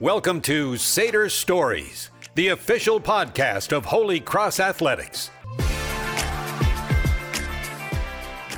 Welcome to Satyr Stories, the official podcast of Holy Cross Athletics.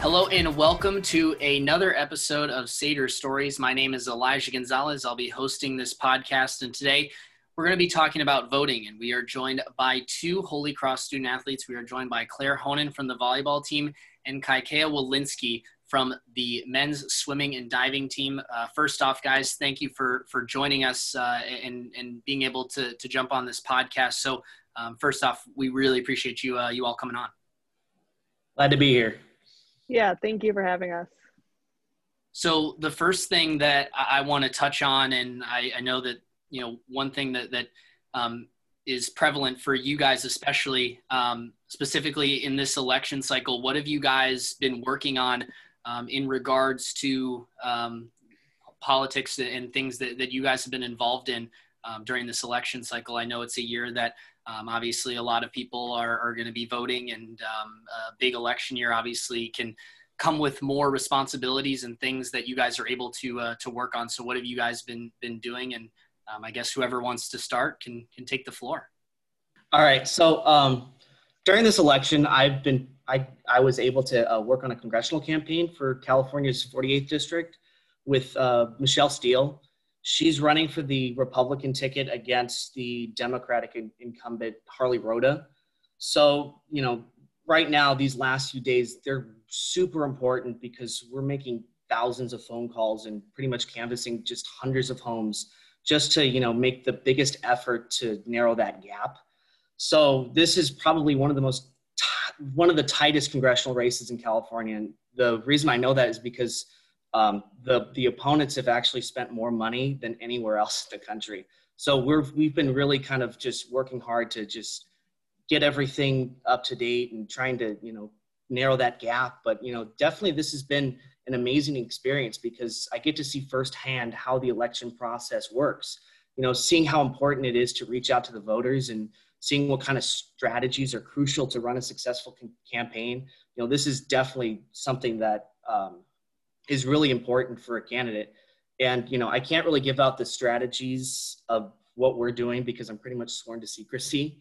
Hello and welcome to another episode of Satyr Stories. My name is Elijah Gonzalez. I'll be hosting this podcast, and today we're going to be talking about voting. And we are joined by two Holy Cross student athletes. We are joined by Claire Honan from the volleyball team and Kaikea Walensky from the men's swimming and diving team. Uh, first off, guys, thank you for for joining us uh, and and being able to to jump on this podcast. So, um, first off, we really appreciate you uh, you all coming on. Glad to be here. Yeah, thank you for having us. So the first thing that I, I want to touch on, and I, I, know that you know one thing that that um, is prevalent for you guys, especially um, specifically in this election cycle. What have you guys been working on um, in regards to um, politics and things that, that you guys have been involved in um, during this election cycle? I know it's a year that um, obviously, a lot of people are, are going to be voting, and um, a big election year obviously can come with more responsibilities and things that you guys are able to uh, to work on. So, what have you guys been been doing? And um, I guess whoever wants to start can can take the floor. All right. So during this election, I've been I I was able to uh, work on a congressional campaign for California's 48th district with uh, Michelle Steel. she's running for the Republican ticket against the Democratic incumbent Harley Rouda. So, you know, right now, these last few days, they're super important because we're making thousands of phone calls and pretty much canvassing just hundreds of homes just to, you know, make the biggest effort to narrow that gap. So this is probably one of the most, one of the tightest congressional races in California. And the reason I know that is because um, the the opponents have actually spent more money than anywhere else in the country. So we're we've been really kind of just working hard to just get everything up to date and trying to you know narrow that gap. But you know definitely this has been an amazing experience because I get to see firsthand how the election process works. You know, seeing how important it is to reach out to the voters and seeing what kind of strategies are crucial to run a successful campaign. You know, this is definitely something that um, is really important for a candidate. And you know, I can't really give out the strategies of what we're doing because I'm pretty much sworn to secrecy.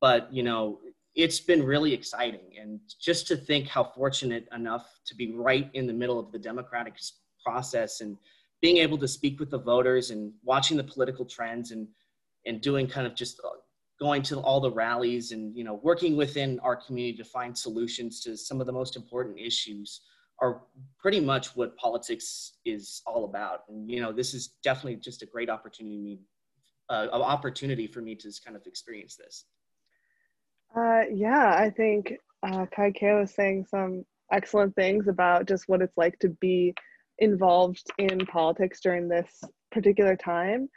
But you know, it's been really exciting, and just to think how fortunate enough to be right in the middle of the democratic process and being able to speak with the voters and watching the political trends and and doing kind of just uh, going to all the rallies and you know working within our community to find solutions to some of the most important issues are pretty much what politics is all about. And you know, this is definitely just a great opportunity, uh, an opportunity for me to kind of experience this. Uh, yeah, I think uh, Kai was saying some excellent things about just what it's like to be involved in politics during this particular time.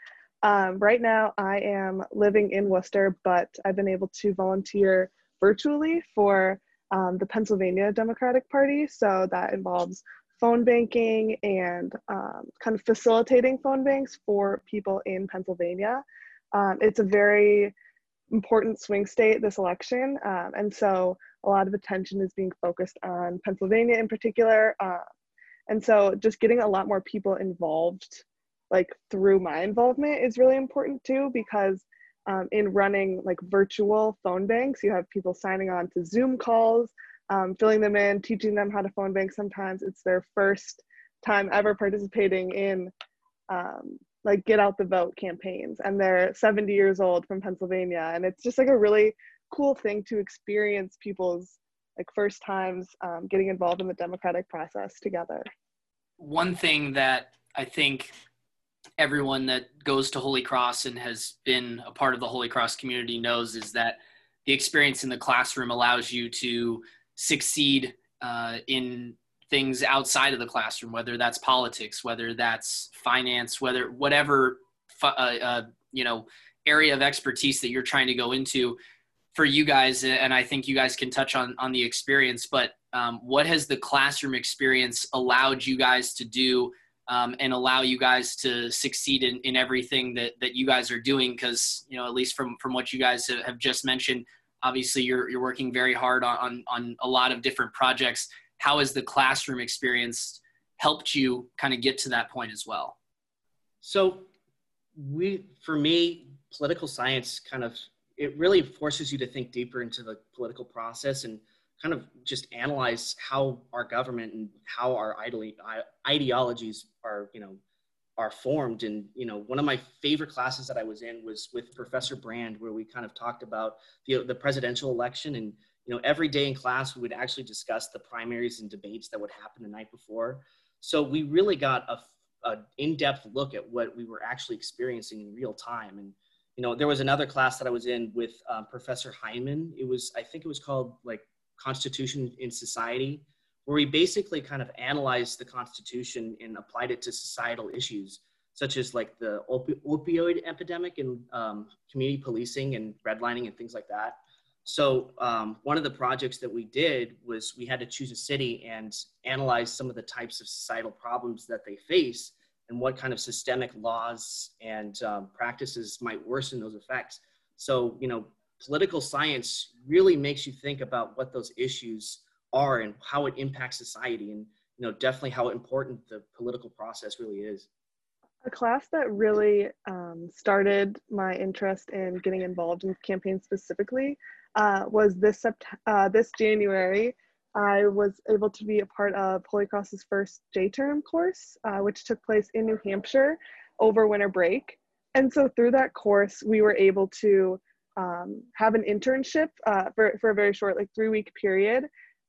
Um, right now, I am living in Worcester, but I've been able to volunteer virtually for um, the Pennsylvania Democratic Party. So that involves phone banking and um, kind of facilitating phone banks for people in Pennsylvania. Um, it's a very important swing state this election, um, and so a lot of attention is being focused on Pennsylvania in particular. Uh, and so just getting a lot more people involved, like through my involvement, is really important too because um, in running like virtual phone banks. You have people signing on to Zoom calls, um, filling them in, teaching them how to phone bank. Sometimes it's their first time ever participating in um, like get out the vote campaigns, and they're 70 years old from Pennsylvania, and it's just like a really cool thing to experience people's like first times um, getting involved in the democratic process together. One thing that I think everyone that goes to Holy Cross and has been a part of the Holy Cross community knows is that the experience in the classroom allows you to succeed uh, in things outside of the classroom, whether that's politics, whether that's finance, whether whatever uh, uh, you know area of expertise that you're trying to go into. For you guys, and I think you guys can touch on on the experience, but um, what has the classroom experience allowed you guys to do um, and allow you guys to succeed in, in everything that, that you guys are doing. Because you know at least from from what you guys have just mentioned obviously you're you're working very hard on, on on a lot of different projects. How has the classroom experience helped you kind of get to that point as well? So we, for me, political science kind of it really forces you to think deeper into the political process and kind of just analyze how our government and how our ideologies are, you know, are formed. And, you know, one of my favorite classes that I was in was with Professor Brand, where we kind of talked about the, the presidential election. And, you know, every day in class, we would actually discuss the primaries and debates that would happen the night before. So we really got a, a in-depth look at what we were actually experiencing in real time. And, you know, there was another class that I was in with um, Professor Hyman. It was, I think it was called like Constitution in Society, where we basically kind of analyzed the Constitution and applied it to societal issues, such as like the opi- opioid epidemic and um, community policing and redlining and things like that. So um, one of the projects that we did was we had to choose a city and analyze some of the types of societal problems that they face and what kind of systemic laws and um, practices might worsen those effects. So, you know, political science really makes you think about what those issues are and how it impacts society and, you know, definitely how important the political process really is. A class that really um, started my interest in getting involved in campaigns specifically uh, was this, sept- uh, this January. I was able to be a part of Holy Cross's first J term course, uh, which took place in New Hampshire over winter break. And so through that course, we were able to um, have an internship uh, for, for a very short, like three week period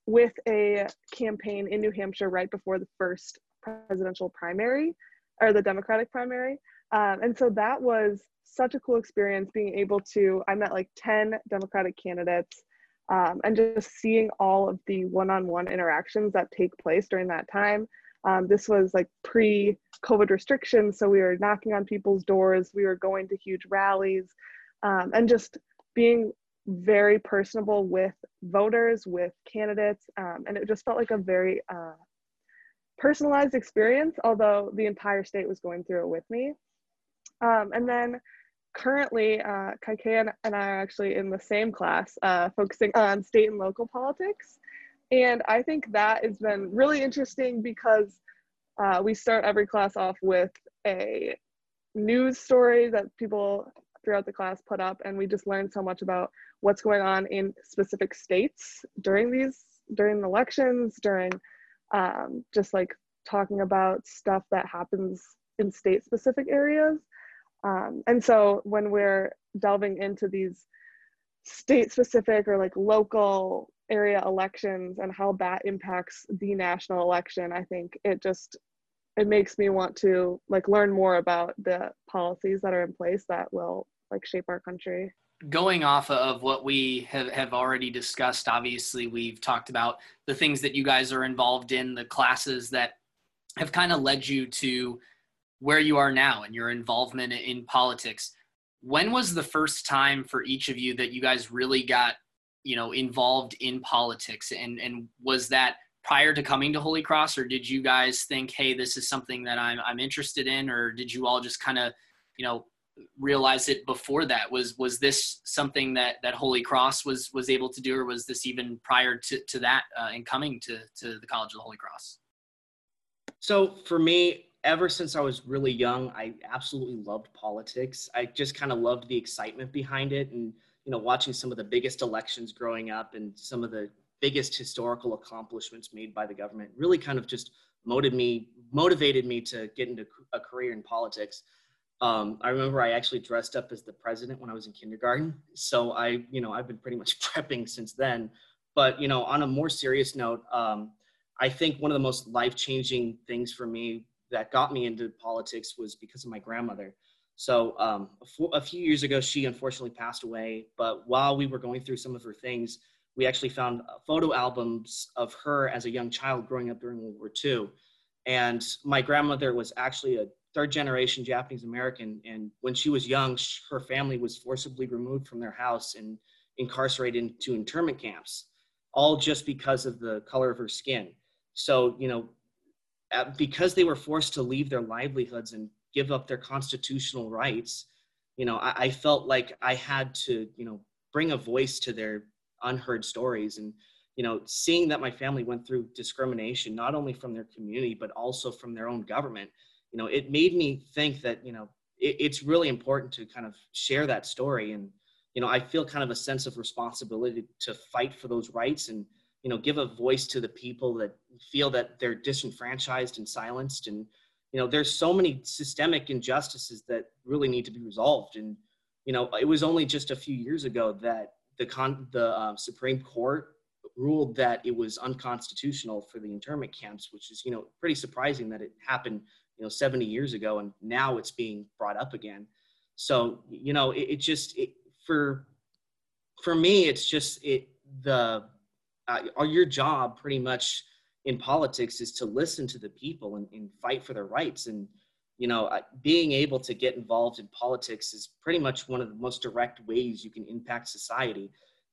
with a campaign in New Hampshire right before the first presidential primary or the Democratic primary. Um, and so that was such a cool experience being able to, I met like 10 Democratic candidates um, and just seeing all of the one-on-one interactions that take place during that time um, this was like pre covid restrictions so we were knocking on people's doors we were going to huge rallies um, and just being very personable with voters with candidates um, and it just felt like a very uh, personalized experience although the entire state was going through it with me um, and then currently, uh, and, and I are actually in the same class, uh, focusing on state and local politics. And I think that has been really interesting because uh, we start every class off with a news story that people throughout the class put up, and we just learn so much about what's going on in specific states during these during elections, during um, just like talking about stuff that happens in state specific areas. Um, and so when we're delving into these state specific or like local area elections and how that impacts the national election, I think it just it makes me want to like learn more about the policies that are in place that will like shape our country. Going off of what we have, have already discussed obviously we've talked about the things that you guys are involved in the classes that have kind of led you to where you are now and your involvement in politics. When was the first time for each of you that you guys really got you know involved in politics? And and was that prior to coming to holy cross or did you guys think hey this is something that i'm, I'm interested in or did you all just kind of you know realize it before that was was this something that that holy cross was was able to do or was this even prior to to that uh, and coming to to the college of the holy cross so for me ever since I was really young, I absolutely loved politics. I just kind of loved the excitement behind it and, you know, watching some of the biggest elections growing up and some of the biggest historical accomplishments made by the government really kind of just motivated me, motivated me to get into a career in politics. Um, I remember I actually dressed up as the president when I was in kindergarten. So I, you know, I've been pretty much prepping since then. But, you know, on a more serious note, um, I think one of the most life changing things for me that got me into politics was because of my grandmother. So um, a, few years ago, she unfortunately passed away. But while we were going through some of her things, we actually found uh, photo albums of her as a young child growing up during World War II. And my grandmother was actually a third generation Japanese American. And when she was young, her family was forcibly removed from their house and incarcerated into internment camps, all just because of the color of her skin. So, you know, uh, because they were forced to leave their livelihoods and give up their constitutional rights, you know, I, I felt like I had to, you know, bring a voice to their unheard stories and you know seeing that my family went through discrimination not only from their community but also from their own government you know it made me think that you know it, it's really important to kind of share that story. And, you know, I feel kind of a sense of responsibility to fight for those rights and, you know, give a voice to the people that feel that they're disenfranchised and silenced. And, you know, there's so many systemic injustices that really need to be resolved. And, you know, it was only just a few years ago that the con the uh, Supreme Court ruled that it was unconstitutional for the internment camps, which is you know pretty surprising that it happened you know 70 years ago and now it's being brought up again. So you know it, it just it, for for me it's just it the uh, your job pretty much in politics is to listen to the people and, and fight for their rights. And you know being able to get involved in politics is pretty much one of the most direct ways you can impact society.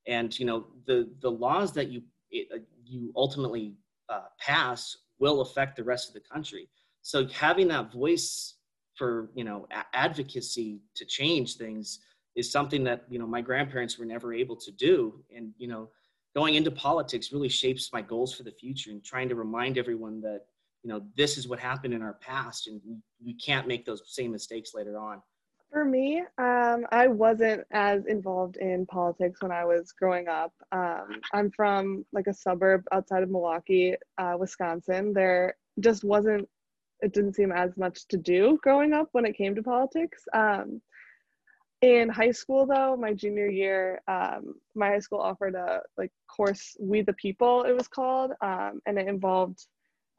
And you know the the laws that you it, uh, you ultimately uh, pass will affect the rest of the country so having that voice for you know a- advocacy to change things is something that you know my grandparents were never able to do. And you know going into politics really shapes my goals for the future and trying to remind everyone that you know this is what happened in our past and we, can't make those same mistakes later on. For me um, i wasn't as involved in politics when i was growing up. Um, i'm from like a suburb outside of milwaukee uh, wisconsin. There just wasn't it didn't seem as much to do growing up when it came to politics um, in high school though my junior year um, my high school offered a like course we the people it was called um, and it involved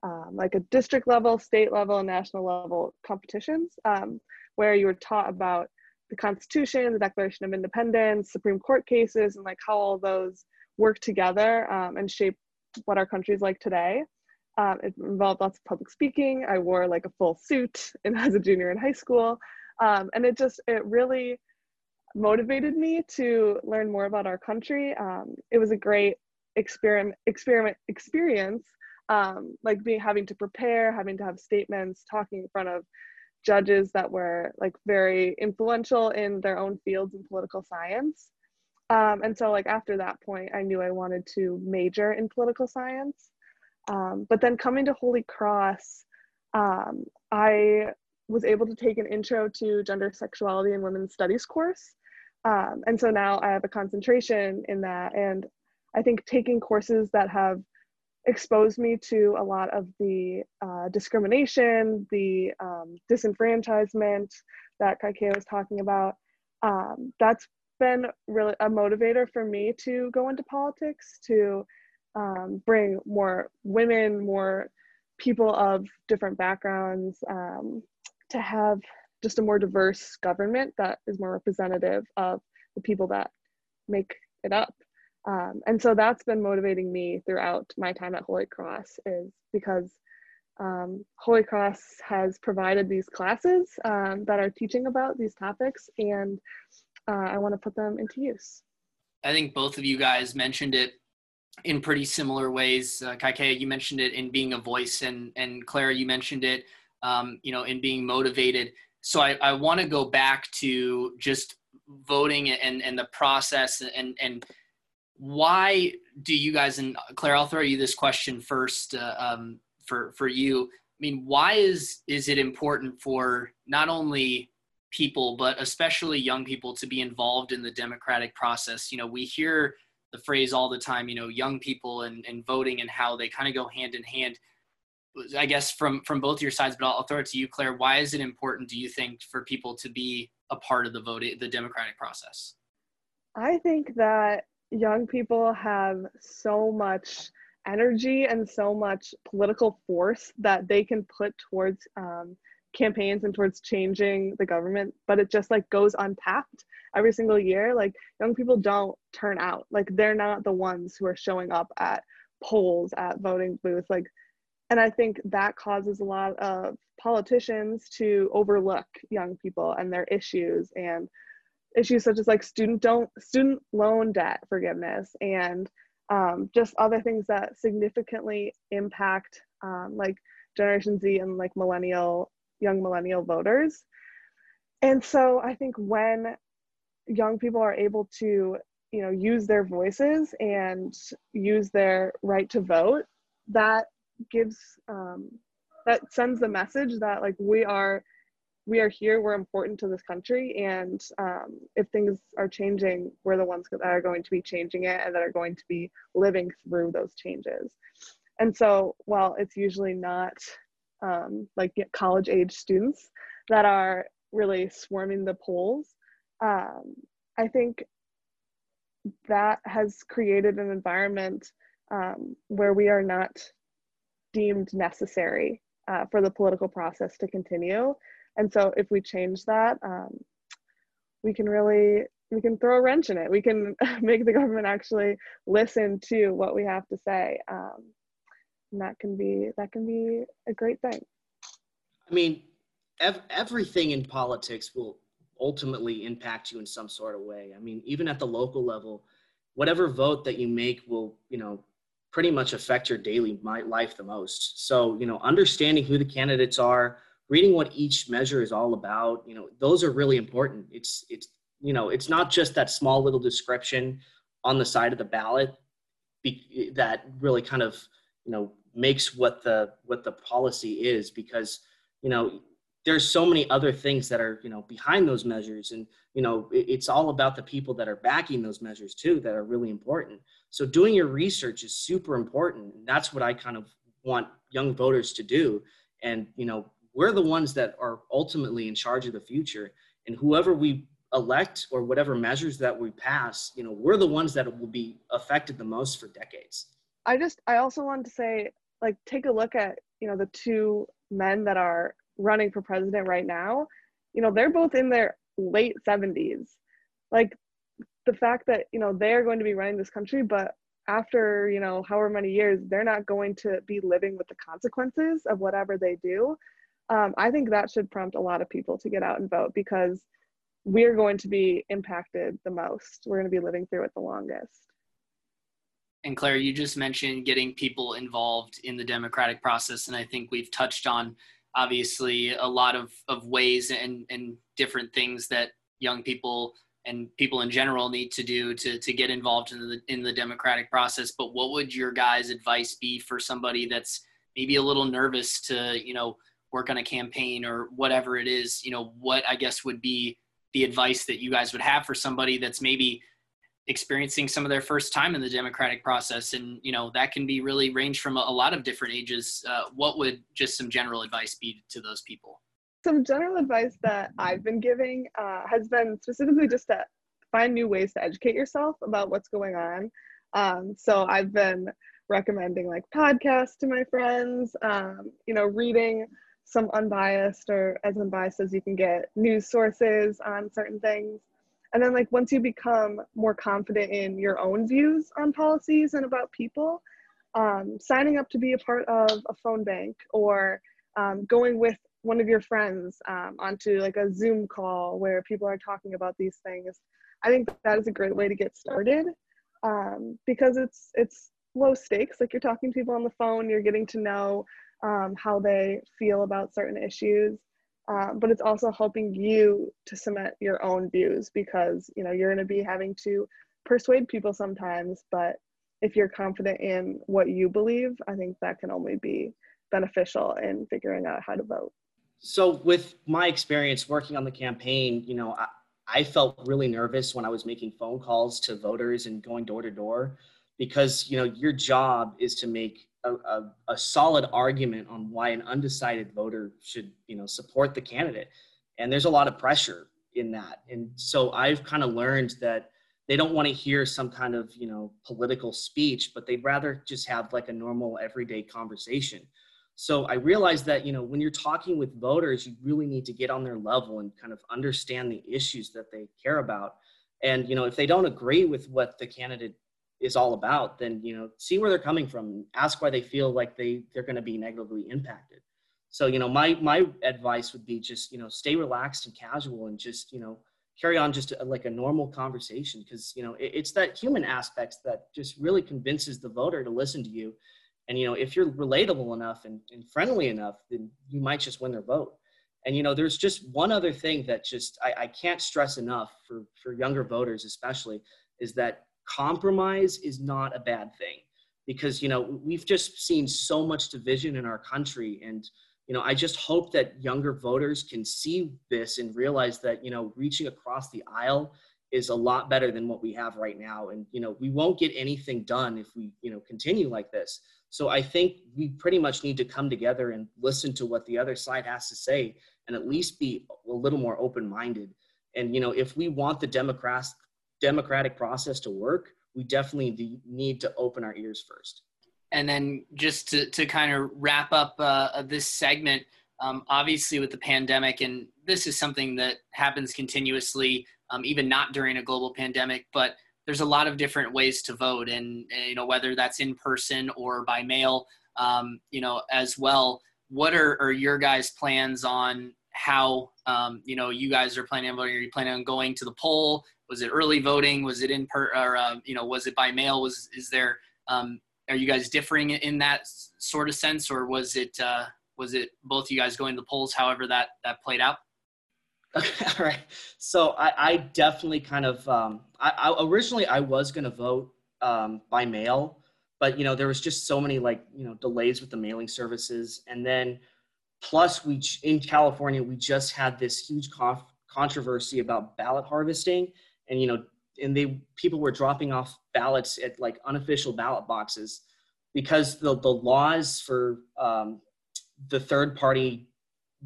um, like a district level, state level, and national level competitions um, where you were taught about the Constitution, the Declaration of Independence, Supreme Court cases, and like how all those work together um, and shape what our country is like today. Um, it involved lots of public speaking. I wore like a full suit and as a junior in high school, um, and it just it really motivated me to learn more about our country. Um, it was a great experiment experiment experience um, like being having to prepare, having to have statements, talking in front of judges that were like very influential in their own fields in political science. Um, and so like after that point, I knew I wanted to major in political science. Um, but then coming to Holy Cross, um, I was able to take an intro to gender, sexuality, and women's studies course. Um, and so now I have a concentration in that. And I think taking courses that have exposed me to a lot of the uh, discrimination, the um, disenfranchisement that Kaikea was talking about. Um, that's been really a motivator for me to go into politics, to um, bring more women, more people of different backgrounds, um, to have just a more diverse government that is more representative of the people that make it up. Um, and so that's been motivating me throughout my time at Holy Cross is because um, Holy Cross has provided these classes um, that are teaching about these topics, and uh, I want to put them into use. I think both of you guys mentioned it in pretty similar ways. Uh, Kaikea, you mentioned it in being a voice, and and Clara, you mentioned it, um, you know, in being motivated. So I, I want to go back to just voting and and the process and and why do you guys and Claire? I'll throw you this question first uh, um, for for you. I mean, why is is it important for not only people but especially young people to be involved in the democratic process? You know, we hear the phrase all the time. You know, young people and, and voting and how they kind of go hand in hand. I guess from from both your sides, but I'll, I'll throw it to you, Claire. Why is it important, do you think, for people to be a part of the voting, the democratic process? I think that young people have so much energy and so much political force that they can put towards um, campaigns and towards changing the government but it just like goes untapped every single year. Like young people don't turn out. Like they're not the ones who are showing up at polls at voting booths. Like and i think that causes a lot of politicians to overlook young people and their issues and issues such as like student don't student loan debt forgiveness and um, just other things that significantly impact um, like generation z and like millennial young millennial voters and so i think when young people are able to you know use their voices and use their right to vote that gives um, that sends the message that like we are we are here, we're important to this country, and um, if things are changing, we're the ones that are going to be changing it and that are going to be living through those changes. And so, while it's usually not um, like college age students that are really swarming the polls, um, I think that has created an environment um, where we are not deemed necessary uh, for the political process to continue. And so if we change that, um, we can really we can throw a wrench in it. We can make the government actually listen to what we have to say. Um, and that can be that can be a great thing. I mean, ev- everything in politics will ultimately impact you in some sort of way. I mean, even at the local level, whatever vote that you make will, you know, pretty much affect your daily life the most. So, you know, understanding who the candidates are, reading what each measure is all about, you know, those are really important. It's it's you know, it's not just that small little description on the side of the ballot be, that really kind of, you know, makes what the what the policy is because, you know, there's so many other things that are, you know, behind those measures and, you know, it's all about the people that are backing those measures too that are really important. So doing your research is super important. And that's what I kind of want young voters to do. And, you know, we're the ones that are ultimately in charge of the future. And whoever we elect or whatever measures that we pass, you know, we're the ones that will be affected the most for decades. I just, I also wanted to say, like, take a look at, you know, the two men that are running for president right now. You know, they're both in their late 70s. Like, the fact that you know they're going to be running this country but after you know however many years they're not going to be living with the consequences of whatever they do um, i think that should prompt a lot of people to get out and vote because we're going to be impacted the most we're going to be living through it the longest and claire you just mentioned getting people involved in the democratic process and i think we've touched on obviously a lot of, of ways and, and different things that young people and people in general need to do to to get involved in the in the democratic process. But what would your guys advice be for somebody that's maybe a little nervous to you know work on a campaign or whatever it is? You know what i guess would be the advice that you guys would have for somebody that's maybe experiencing some of their first time in the democratic process and you know that can be really range from a, a lot of different ages uh, what would just some general advice be to those people some general advice that I've been giving uh, has been specifically just to find new ways to educate yourself about what's going on. Um, so I've been recommending like podcasts to my friends, um, you know, reading some unbiased or as unbiased as you can get news sources on certain things. And then, like, once you become more confident in your own views on policies and about people, um, signing up to be a part of a phone bank or um, going with one of your friends um, onto like a Zoom call where people are talking about these things. I think that is a great way to get started um, because it's it's low stakes. Like you're talking to people on the phone, you're getting to know um, how they feel about certain issues, um, but it's also helping you to cement your own views because you know you're going to be having to persuade people sometimes. But if you're confident in what you believe, I think that can only be beneficial in figuring out how to vote. So, with my experience working on the campaign, you know, I, I felt really nervous when I was making phone calls to voters and going door to door because, you know, your job is to make a, a, a, solid argument on why an undecided voter should, you know, support the candidate. And there's a lot of pressure in that. And so I've kind of learned that they don't want to hear some kind of, you know, political speech, but they'd rather just have like a normal everyday conversation. So I realized that, you know, when you're talking with voters, you really need to get on their level and kind of understand the issues that they care about. And, you know, if they don't agree with what the candidate is all about, then, you know, see where they're coming from, ask why they feel like they, they're going to be negatively impacted. So, you know, my, my advice would be just, you know, stay relaxed and casual and just, you know, carry on just a, like a normal conversation because, you know, it, it's that human aspect that just really convinces the voter to listen to you and you know, if you're relatable enough and, and friendly enough, then you might just win their vote. And you know, there's just one other thing that just I, I can't stress enough for for younger voters, especially, is that compromise is not a bad thing because you know we've just seen so much division in our country and you know, I just hope that younger voters can see this and realize that, you know, reaching across the aisle is a lot better than what we have right now. And, you know, we won't get anything done if we, you know, continue like this. So I think we pretty much need to come together and listen to what the other side has to say and at least be a little more open minded. And, you know, if we want the Democrats, democratic process to work, we definitely need to open our ears first. And then just to, to kind of wrap up uh, this segment, um, obviously with the pandemic, and this is something that happens continuously, um, even not during a global pandemic, but there's a lot of different ways to vote, and you know whether that's in person or by mail, um, you know as well. What are, are your guys' plans on how um, you know you guys are planning on voting? Are you planning on going to the poll? Was it early voting? Was it in per or uh, you know was it by mail? Was is there um, are you guys differing in that sort of sense, or was it uh, was it both you guys going to the polls? However that that played out. Okay, all right. So I, I definitely kind of um, I, I, originally I was going to vote um, by mail, but you know there was just so many like you know delays with the mailing services, and then plus we in California we just had this huge conf- controversy about ballot harvesting, and you know and they people were dropping off ballots at like unofficial ballot boxes because the the laws for um, the third party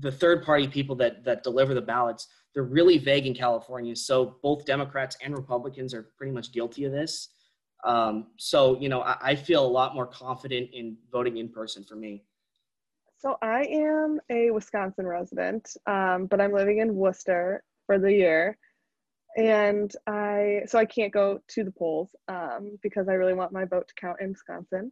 the third party people that that deliver the ballots they're really vague in california. So both democrats and republicans are pretty much guilty of this. Um, so you know I, I, feel a lot more confident in voting in person for me so i am a wisconsin resident um, but i'm living in worcester for the year and i so i can't go to the polls um, because i really want my vote to count in wisconsin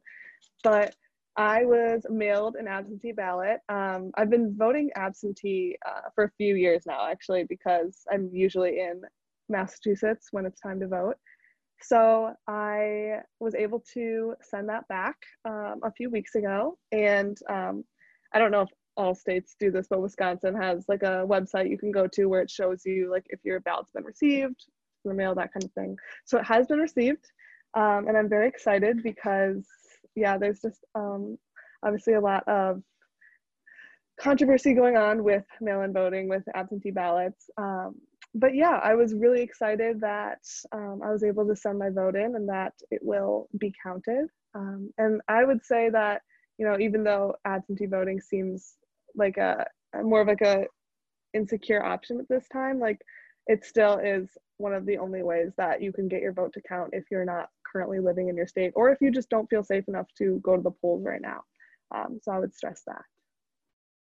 but I was mailed an absentee ballot. Um, I've been voting absentee uh, for a few years now, actually, because I'm usually in Massachusetts when it's time to vote. So I was able to send that back um, a few weeks ago. And um, I don't know if all states do this, but Wisconsin has like a website you can go to where it shows you like if your ballot's been received, the mail, that kind of thing. So it has been received. Um, and I'm very excited because yeah, there's just um, obviously a lot of controversy going on with mail-in voting, with absentee ballots. Um, but yeah, I was really excited that um, I was able to send my vote in and that it will be counted. Um, and I would say that you know, even though absentee voting seems like a, more of like a insecure option at this time, like it still is one of the only ways that you can get your vote to count if you're not currently living in your state or if you just don't feel safe enough to go to the polls right now. Um, so I would stress that.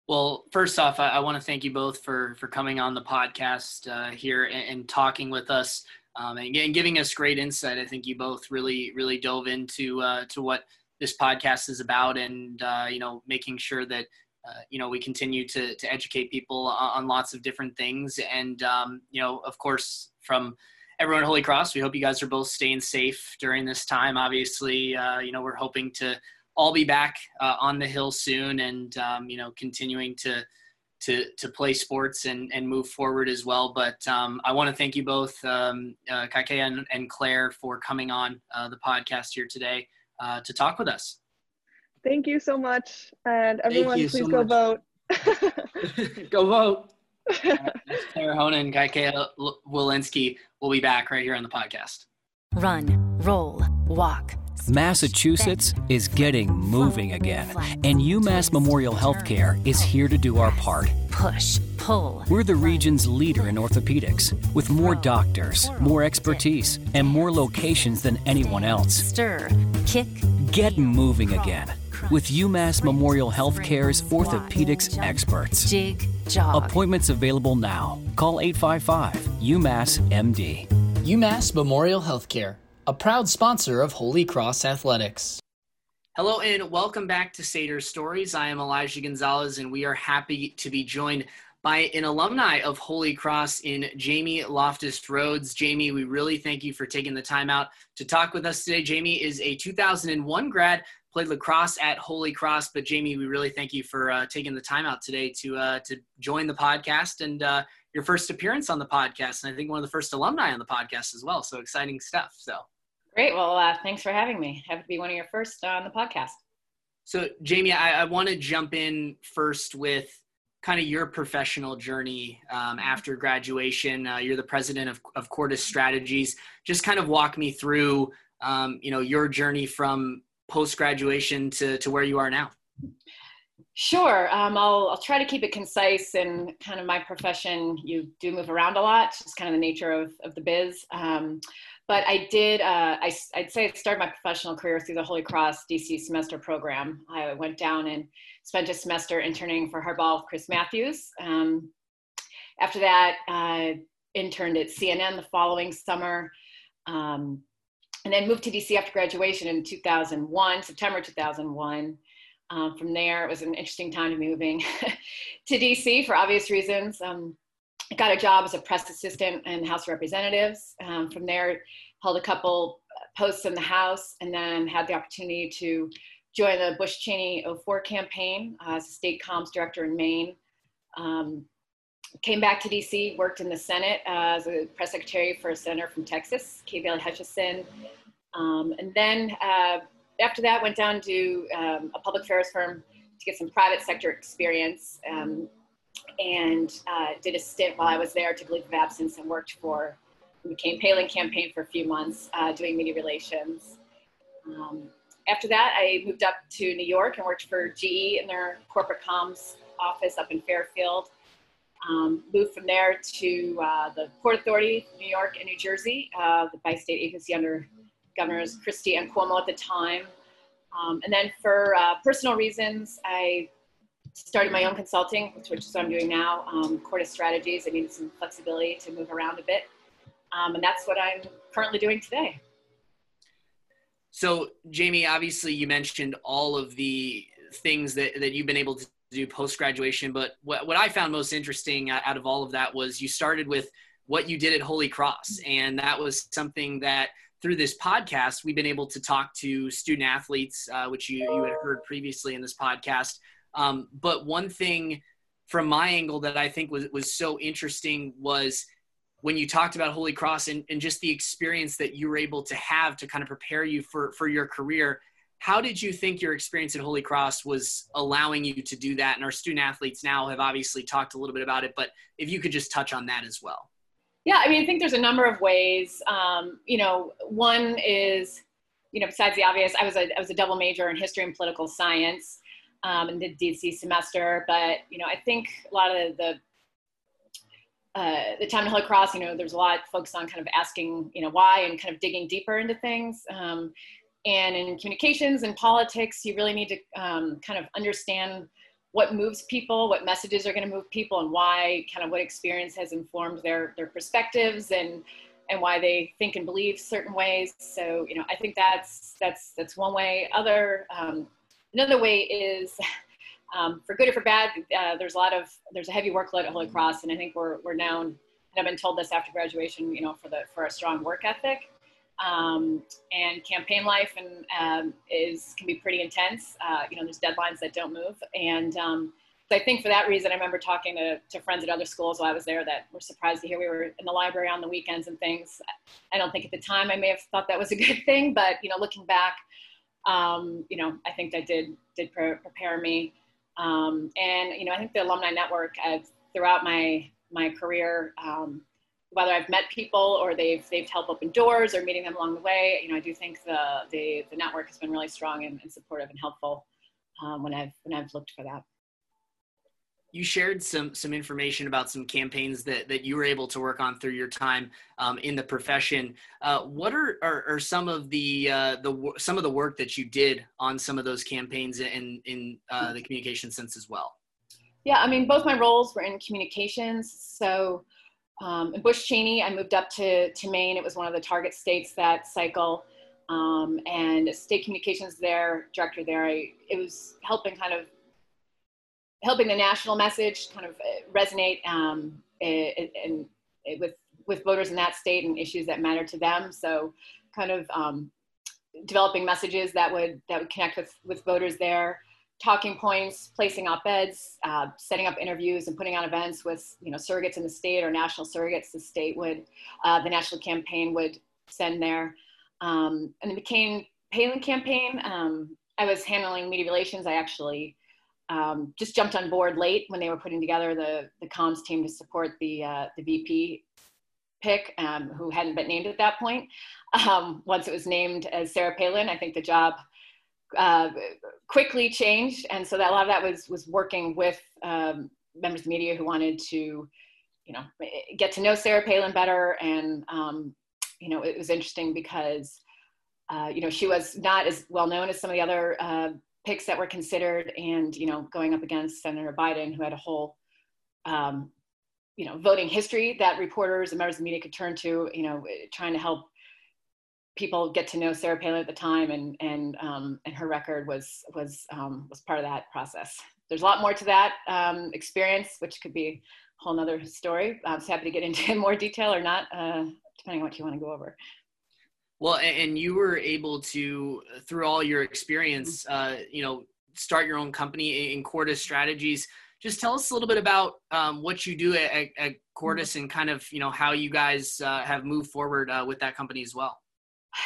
Well, first off, I, I want to thank you both for for coming on the podcast uh, here and, and, talking with us um, and, and, giving us great insight. I think you both really really dove into uh, to what this podcast is about, and uh, you know, making sure that uh, you know we continue to to educate people on, on lots of different things, and um, you know, of course, from everyone at Holy Cross. We hope you guys are both staying safe during this time. Obviously, uh, you know, we're hoping to all be back uh, on the hill soon and, um, you know, continuing to, to, to play sports and, and move forward as well. But um, I want to thank you both, um, uh, and, and, Claire, for coming on uh, the podcast here today uh, to talk with us. Thank you so much. And everyone, please so go much. vote. go vote. Claire Honan, Kaikea Walensky will be back right here on the podcast. Run, roll, walk. Massachusetts is getting moving again, and UMass Memorial Healthcare is here to do our part. Push, pull. We're the region's leader in orthopedics, with more doctors, more expertise, and more locations than anyone else. Stir, kick, get moving again with UMass Memorial Healthcare's orthopedics experts. Jig, jog. Appointments available now. Call 855 UMass MD. UMass Memorial Healthcare, a proud sponsor of Holy Cross Athletics. Hello and welcome back to Sater Stories. I am Elijah Gonzalez, and we are happy to be joined by an alumni of Holy Cross in Jamie Loftus Rhodes. Jamie, we really thank you for taking the time out to talk with us today. Jamie is a 2001 grad played lacrosse at Holy Cross. But Jamie, we really thank you for uh, taking the time out today to uh, to join the podcast and uh, your first appearance on the podcast, and I think one of the first alumni on the podcast as well. So exciting stuff. So great. Well, uh, thanks for having me. Have to be one of your first on the podcast. So, Jamie, I, I want to jump in first with kind of your professional journey um, after graduation. Uh, you're the president of, of Cordis Strategies. Just kind of walk me through, um, you know, your journey from post graduation to, to where you are now. Sure. Um, I'll, I'll try to keep it concise and kind of my profession, you do move around a lot. It's kind of the nature of, of the biz. Um, but I did, uh, I, would say I started my professional career through the Holy Cross DC semester program. I went down and spent a semester interning for Hardball Chris Matthews. Um, after that, I interned at CNN the following summer. Um, and then moved to DC after graduation in 2001, September 2001. Um, from there, it was an interesting time to moving to DC for obvious reasons. Um, I got a job as a press assistant in House of Representatives. Um, from there, held a couple posts in the House, and then had the opportunity to join the Bush Cheney 04 campaign uh, as a state comms director in Maine. Um, came back to DC, worked in the Senate uh, as a press secretary for a senator from Texas, Kay Bailey Hutchison. Um, and then uh, after that, went down to um, a public affairs firm to get some private sector experience. Um, and uh, did a stint while I was there, a leave of absence, and worked for the McCain Palin campaign for a few months, uh, doing media relations. Um, after that, I moved up to New York and worked for GE in their corporate comms office up in Fairfield. Um, moved from there to uh, the Port Authority, New York and New Jersey, uh, the bi-state agency under Governors Christie and Cuomo at the time. Um, and then for uh, personal reasons, I started my own consulting, which is what I'm doing now, um, Cordis Strategies. I needed some flexibility to move around a bit. Um, and that's what I'm currently doing today. So, Jamie, obviously, you mentioned all of the things that, that you've been able to do post graduation, but what, what I found most interesting out of all of that was you started with what you did at Holy Cross. And that was something that through this podcast, we've been able to talk to student athletes, uh, which you, you had heard previously in this podcast, um, but one thing from my angle that I think was, was so interesting was when you talked about Holy Cross and, and just the experience that you were able to have to kind of prepare you for, for your career. How did you think your experience at Holy Cross was allowing you to do that? And our student athletes now have obviously talked a little bit about it, but if you could just touch on that as well. Yeah, I mean, I think there's a number of ways. Um, you know, one is, you know, besides the obvious, I was a, I was a double major in history and political science um, in the DC semester. But you know, I think a lot of the uh, the time to Holy Cross, you know, there's a lot focused on kind of asking, you know, why and kind of digging deeper into things. Um, and in communications and politics, you really need to um, kind of understand what moves people, what messages are going to move people, and why. Kind of what experience has informed their their perspectives and and why they think and believe certain ways. So you know, I think that's that's that's one way. Other um, Another way is, um, for good or for bad, uh, there's a lot of, there's a heavy workload at Holy Cross, and I think we're, we're known, and I've been told this after graduation, you know, for the, for a strong work ethic. Um, and campaign life and um, is can be pretty intense. Uh, you know, there's deadlines that don't move, and um, so I think for that reason, I remember talking to, to friends at other schools while I was there that were surprised to hear we were in the library on the weekends and things. I don't think at the time I may have thought that was a good thing, but you know, looking back, um, you know, I think that did did pre- prepare me. Um, and you know, I think the alumni network uh, throughout my my career, um, whether I've met people or they've they've helped open doors or meeting them along the way, you know, I do think the the, the network has been really strong and, and supportive and helpful um, when I've when I've looked for that you shared some some information about some campaigns that that you were able to work on through your time um, in the profession. Uh, what are, are, are some of the uh, the some of the work that you did on some of those campaigns in in uh, the communication sense as well? Yeah, I mean, both my roles were in communications. So um, in Bush Cheney, I moved up to to Maine. It was one of the target states that cycle. Um, and state communications there, director there, I, it was helping kind of helping the national message kind of uh, resonate um, and with with voters in that state and issues that matter to them. So, kind of um, developing messages that would that would connect with with voters there, talking points, placing op-eds, uh, setting up interviews, and putting on events with you know surrogates in the state or national surrogates the state would uh, the national campaign would send there. Um, and the McCain Palin campaign. Um, I was handling media relations, I actually um, just jumped on board late when they were putting together the, the comms team to support the, uh, the VP pick, um, who hadn't been named at that point. Um, once it was named as Sarah Palin, I think the job uh, quickly changed. And so that a lot of that was, was working with um, members of the media who wanted to, you know, get to know Sarah Palin better. And, um, you know, it was interesting because, uh, you know, she was not as well known as some of the other uh, picks that were considered and, you know, going up against Senator Biden, who had a whole, um, you know, voting history that reporters and members of the media could turn to, you know, trying to help people get to know Sarah Palin at the time and, and, um, and her record was, was, um, was part of that process. There's a lot more to that um, experience, which could be a whole nother story. I'm happy to get into more detail or not, uh, depending on what you want to go over. Well, and you were able to, through all your experience, uh, you know, start your own company in Cordis Strategies. Just tell us a little bit about um, what you do at, at Cordis and kind of, you know, how you guys uh, have moved forward uh, with that company as well.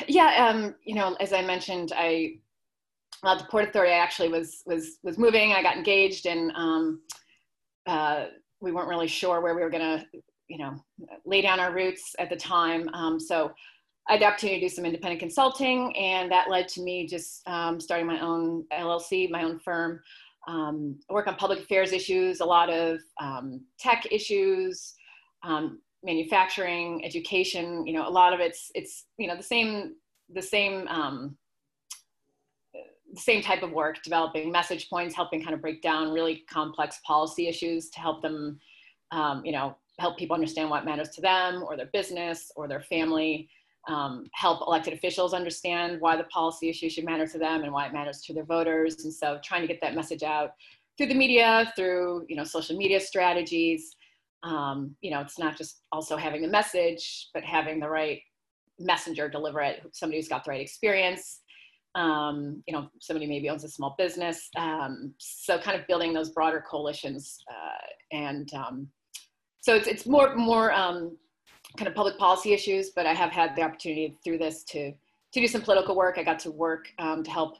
Yeah, um, you know, as I mentioned, I well, the Port Authority I actually was was was moving. I got engaged, and um, uh, we weren't really sure where we were going to, you know, lay down our roots at the time. Um, so I had the opportunity to do some independent consulting, and that led to me just um, starting my own LLC, my own firm. Um, I work on public affairs issues, a lot of um, tech issues, um, manufacturing, education. You know, a lot of it's it's you know the same the same um, the same type of work, developing message points, helping kind of break down really complex policy issues to help them, um, you know, help people understand what matters to them or their business or their family um, help elected officials understand why the policy issue should matter to them and why it matters to their voters. And so trying to get that message out through the media, through you know social media strategies. Um, you know, it's not just also having the message, but having the right messenger deliver it. Somebody who's got the right experience. Um, you know, somebody maybe owns a small business. Um, so kind of building those broader coalitions, uh, and um, so it's it's more more um, kind of public policy issues, but I have had the opportunity through this to to do some political work. I got to work um, to help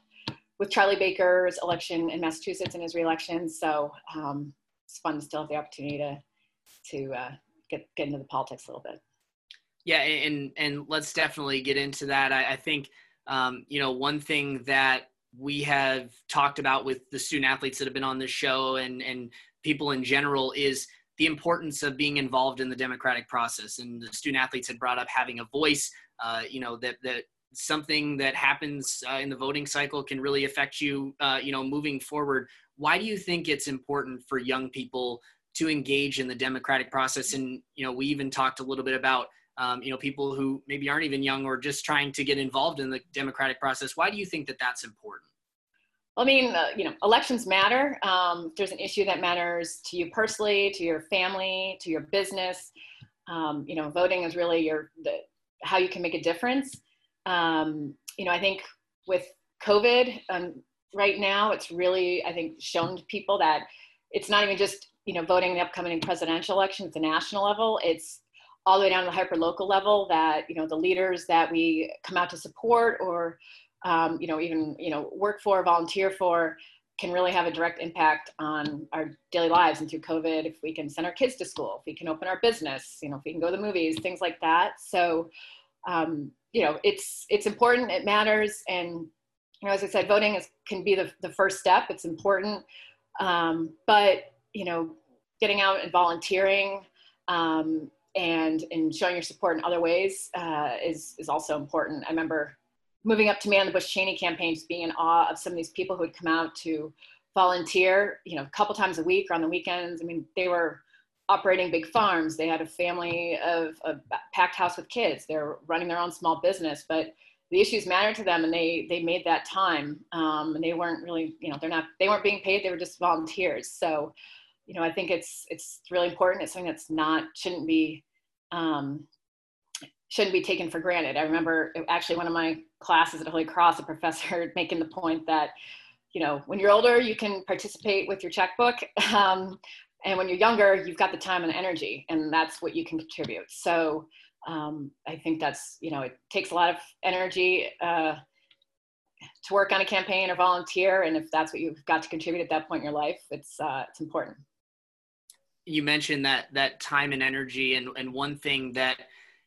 with Charlie Baker's election in Massachusetts and his reelection. So um, it's fun to still have the opportunity to to uh, get get into the politics a little bit. Yeah, and and let's definitely get into that. I, I think um, you know one thing that we have talked about with the student athletes that have been on this show and and people in general is the importance of being involved in the democratic process. And the student athletes had brought up having a voice. Uh, you know that that something that happens uh, in the voting cycle can really affect you. Uh, you know, moving forward. Why do you think it's important for young people to engage in the democratic process? And you know, we even talked a little bit about. Um, you know, people who maybe aren't even young or just trying to get involved in the democratic process. Why do you think that that's important? I mean, uh, you know, elections matter. Um, there's an issue that matters to you personally, to your family, to your business. Um, you know, voting is really your the, how you can make a difference. Um, you know, I think with COVID um, right now, it's really I think shown to people that it's not even just you know voting in the upcoming presidential election at the national level. It's all the way down to the hyper local level that you know the leaders that we come out to support or um, you know, even, you know, work for, volunteer for, can really have a direct impact on our daily lives and through COVID, if we can send our kids to school, if we can open our business, you know, if we can go to the movies, things like that. So, um, you know, it's, it's important, it matters. And, you know, as I said, voting is, can be the, the first step. It's important. Um, but, you know, getting out and volunteering um, and, and showing your support in other ways uh, is, is also important. I remember moving up to man the Bush Cheney campaign, just being in awe of some of these people who had come out to volunteer, you know, a couple times a week or on the weekends. I mean, they were operating big farms. They had a family of a packed house with kids. They're running their own small business, but the issues mattered to them, and they they made that time. Um, and they weren't really, you know, they're not they weren't being paid. They were just volunteers. So, you know, I think it's it's really important. It's something that's not shouldn't be um, shouldn't be taken for granted. I remember actually one of my classes at Holy Cross, a professor making the point that, you know, when you're older, you can participate with your checkbook. Um, and when you're younger, you've got the time and energy, and that's what you can contribute. So um, I think that's, you know, it takes a lot of energy, uh, to work on a campaign or volunteer, and if that's what you've got to contribute at that point in your life, it's uh, it's important. You mentioned that that time and energy, and and one thing that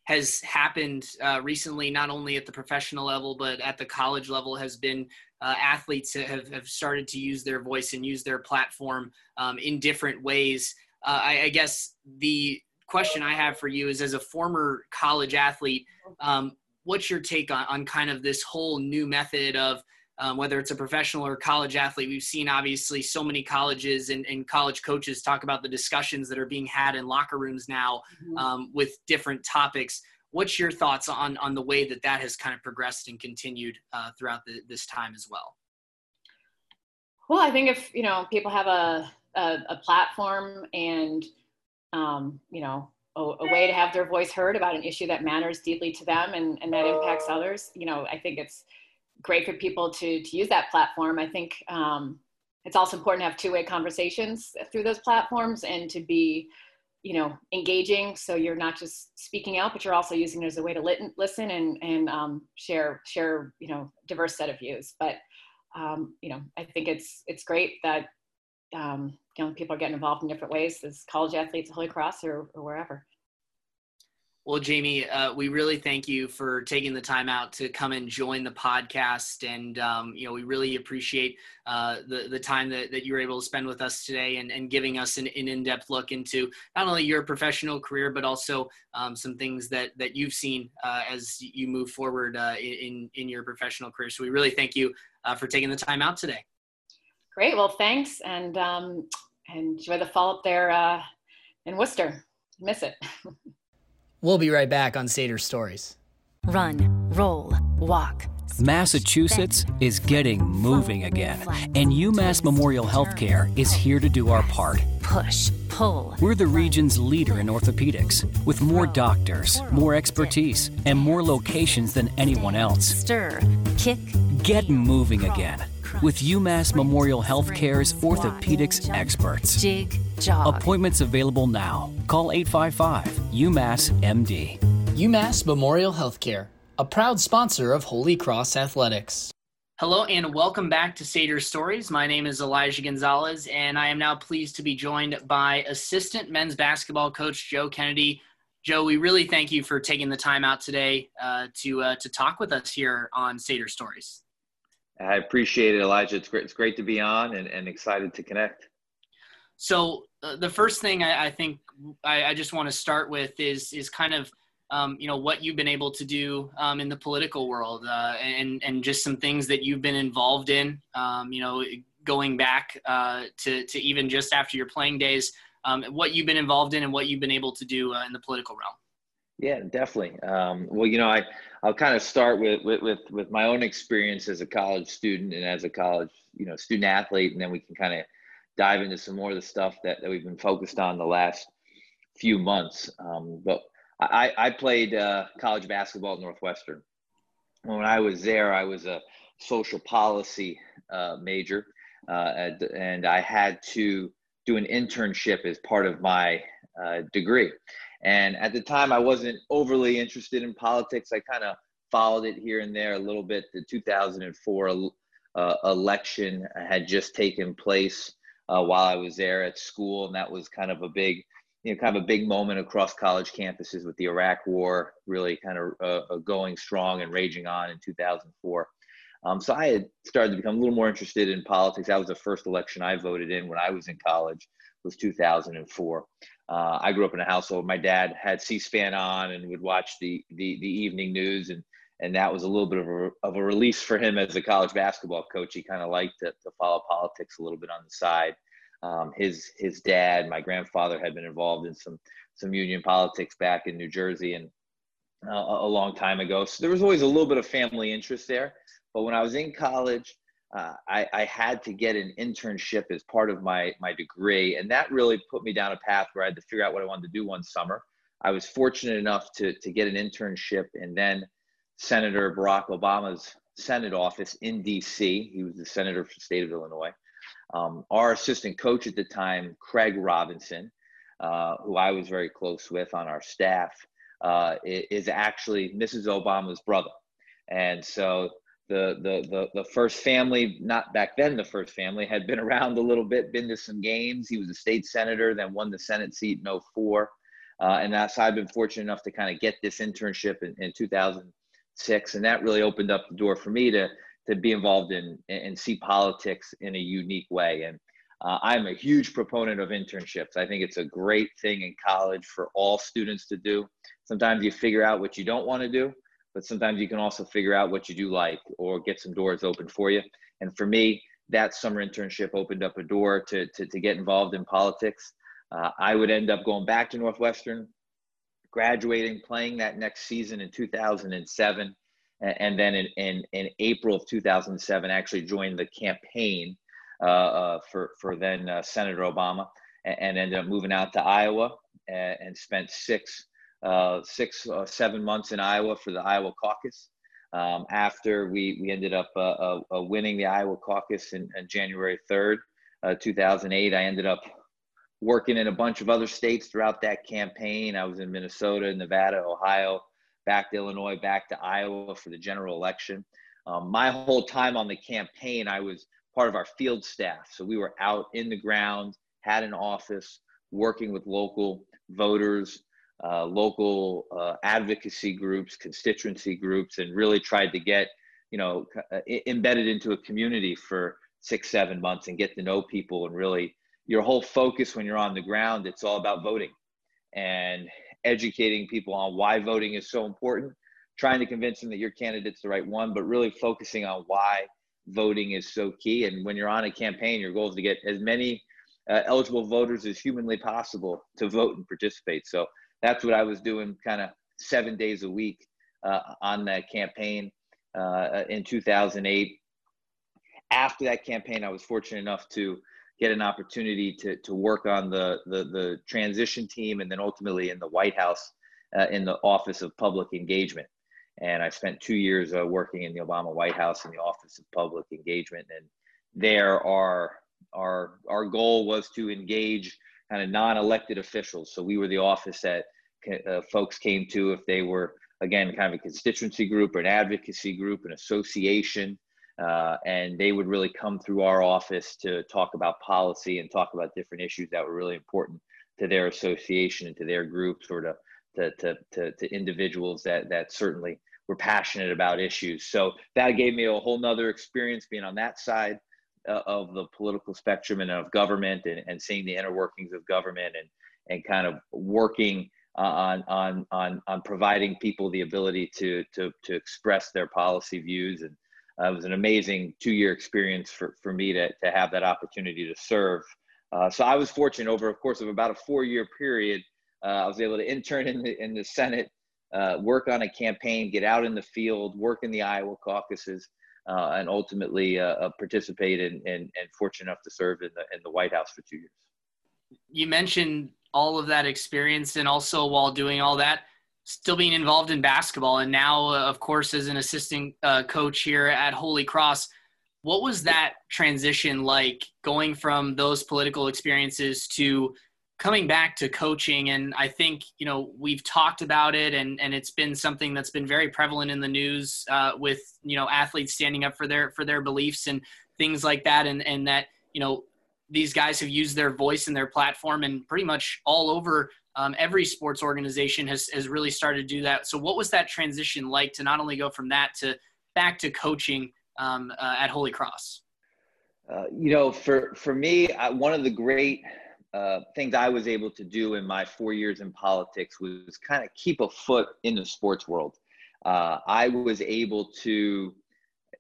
has happened uh, recently, not only at the professional level but at the college level, has been uh, athletes have, have started to use their voice and use their platform um, in different ways. Uh, I, I, guess the question I have for you is as a former college athlete, um, what's your take on, on kind of this whole new method of um, whether it's a professional or college athlete? We've seen obviously so many colleges and, and, college coaches talk about the discussions that are being had in locker rooms now mm-hmm. um, with different topics. What's your thoughts on, on the way that that has kind of progressed and continued uh, throughout the, this time as well? Well, I think if you know people have a a, a platform and um, you know a, a, way to have their voice heard about an issue that matters deeply to them and, and that impacts others you know i think it's great for people to to use that platform. I think um, it's also important to have two-way conversations through those platforms and to be you know engaging. So you're not just speaking out but you're also using it as a way to lit- listen and and um, share share you know diverse set of views. But um, you know i think it's it's great that um, young people are getting involved in different ways as college athletes Holy Cross or, or wherever. Well, Jamie, uh, we really thank you for taking the time out to come and join the podcast, and um, you know we really appreciate uh, the the time that, that you were able to spend with us today, and, and giving us an, an in depth look into not only your professional career, but also um, some things that that you've seen uh, as you move forward uh, in in your professional career. So we really thank you uh, for taking the time out today. Great. Well, thanks, and um, enjoy the fall up there uh, in Worcester. Miss it. we'll be right back on Satyr Stories. Run, roll, walk. Massachusetts is getting moving again, and UMass Memorial Healthcare is here to do our part. Push, pull. We're the region's leader in orthopedics, with more doctors, more expertise, and more locations than anyone else. Stir, kick, get moving again with UMass Memorial Healthcare's orthopedics experts. Jig, jog. Appointments available now. Call 855 UMass MD. UMass Memorial Healthcare, a proud sponsor of Holy Cross Athletics. Hello and welcome back to Satyr Stories. My name is Elijah Gonzalez, and I am now pleased to be joined by assistant men's basketball coach Joe Kennedy. Joe, we really thank you for taking the time out today uh, to uh, to talk with us here on Satyr Stories. I appreciate it, Elijah. It's great. It's great to be on and, and excited to connect. So uh, the first thing I, I think I, I, just want to start with is is kind of um, you know what you've been able to do um, in the political world uh, and and just some things that you've been involved in. Um, you know, going back uh, to to even just after your playing days, um, what you've been involved in and what you've been able to do uh, in the political realm. Yeah, definitely. Um, well, you know, I I'll kind of start with, with with with my own experience as a college student and as a college you know student athlete, and then we can kind of dive into some more of the stuff that, that we've been focused on the last few months. Um, but I, I played uh, college basketball at Northwestern. When I was there, I was a social policy uh, major, uh, and, and I had to do an internship as part of my uh, degree. And at the time, I wasn't overly interested in politics. I kind of followed it here and there a little bit. The 2004 uh, election had just taken place uh, while I was there at school, and that was kind of a big, you know, kind of a big moment across college campuses with the Iraq War really kind of uh, uh going strong and raging on in 2004. Um, so I had started to become a little more interested in politics. That was the first election I voted in when I was in college. Was 2004 uh, I grew up in a household. My dad had C-SPAN on and would watch the the, the evening news, and and that was a little bit of a, of a release for him as a college basketball coach. He kind of liked to, to follow politics a little bit on the side. Um, his his dad, my grandfather, had been involved in some some union politics back in New Jersey and uh, a long time ago. So there was always a little bit of family interest there. But when I was in college, uh, I, I, had to get an internship as part of my my degree, and that really put me down a path where I had to figure out what I wanted to do one summer. I was fortunate enough to to get an internship, and then Senator Barack Obama's Senate office in D.C. He was the senator for the state of Illinois. Um, our assistant coach at the time, Craig Robinson, uh, who I was very close with on our staff, uh, is actually Mrs. Obama's brother, and so the, the, the, the first family, not back then the first family, had been around a little bit, been to some games. He was a state senator, then won the Senate seat in 04. Uh, and that's, I've been fortunate enough to kind of get this internship in, in 2006. And that really opened up the door for me to, to be involved in and see politics in a unique way. And uh, I'm a huge proponent of internships. I think it's a great thing in college for all students to do. Sometimes you figure out what you don't want to do, but sometimes you can also figure out what you do like or get some doors open for you. And for me, that summer internship opened up a door to, to, to get involved in politics. Uh, I would end up going back to Northwestern, graduating, playing that next season in 2007. And then in, in, in April of 2007, actually joined the campaign uh, uh, for, for then uh, Senator Obama and, and, ended up moving out to Iowa and, and spent six uh, six, uh, seven months in Iowa for the Iowa caucus. Um, after we, we ended up uh, uh winning the Iowa caucus in, in January 3rd, uh, 2008, I ended up working in a bunch of other states throughout that campaign. I was in Minnesota, Nevada, Ohio, back to Illinois, back to Iowa for the general election. Um, my whole time on the campaign, I was part of our field staff. So we were out in the ground, had an office, working with local voters, uh, local uh, advocacy groups, constituency groups, and really tried to get, you know, uh, embedded into a community for six, seven months and get to know people. And really, your whole focus when you're on the ground, it's all about voting and educating people on why voting is so important, trying to convince them that your candidate's the right one, but really focusing on why voting is so key. And when you're on a campaign, your goal is to get as many uh, eligible voters as humanly possible to vote and participate. So that's what I was doing kind of seven days a week uh, on that campaign uh, in 2008. After that campaign, I was fortunate enough to get an opportunity to, to work on the, the, the transition team and then ultimately in the White House uh, in the Office of Public Engagement. And I spent two years uh, working in the Obama White House in the Office of Public Engagement. And there, our, our, our goal was to engage kind of non-elected officials. So we were the office that uh, folks came to if they were again kind of a constituency group or an advocacy group, an association, uh, and they would really come through our office to talk about policy and talk about different issues that were really important to their association and to their groups or to to, to, to, to individuals that that certainly were passionate about issues. So that gave me a whole nother experience being on that side of the political spectrum and of government and, and seeing the inner workings of government and, and kind of working on, on, on, on providing people the ability to, to, to express their policy views. And uh, it was an amazing two year experience for, for me to, to have that opportunity to serve. Uh, so I was fortunate over a course of about a four year period. Uh, I was able to intern in the, in the Senate, uh, work on a campaign, get out in the field, work in the Iowa caucuses, uh, and ultimately uh, uh, participate in, in, and fortunate enough to serve in the, in the White House for two years. You mentioned all of that experience and also while doing all that, still being involved in basketball. And now, uh, of course, as an assistant uh, coach here at Holy Cross, what was that transition like going from those political experiences to coming back to coaching and i think you know we've talked about it and and it's been something that's been very prevalent in the news uh, with you know athletes standing up for their for their beliefs and things like that and and that you know these guys have used their voice and their platform and pretty much all over um, every sports organization has, has really started to do that. So what was that transition like to not only go from that to back to coaching um, uh, at holy cross? Uh, you know for for me I, one of the great uh, things I was able to do in my four years in politics was kind of keep a foot in the sports world. Uh, I was able to,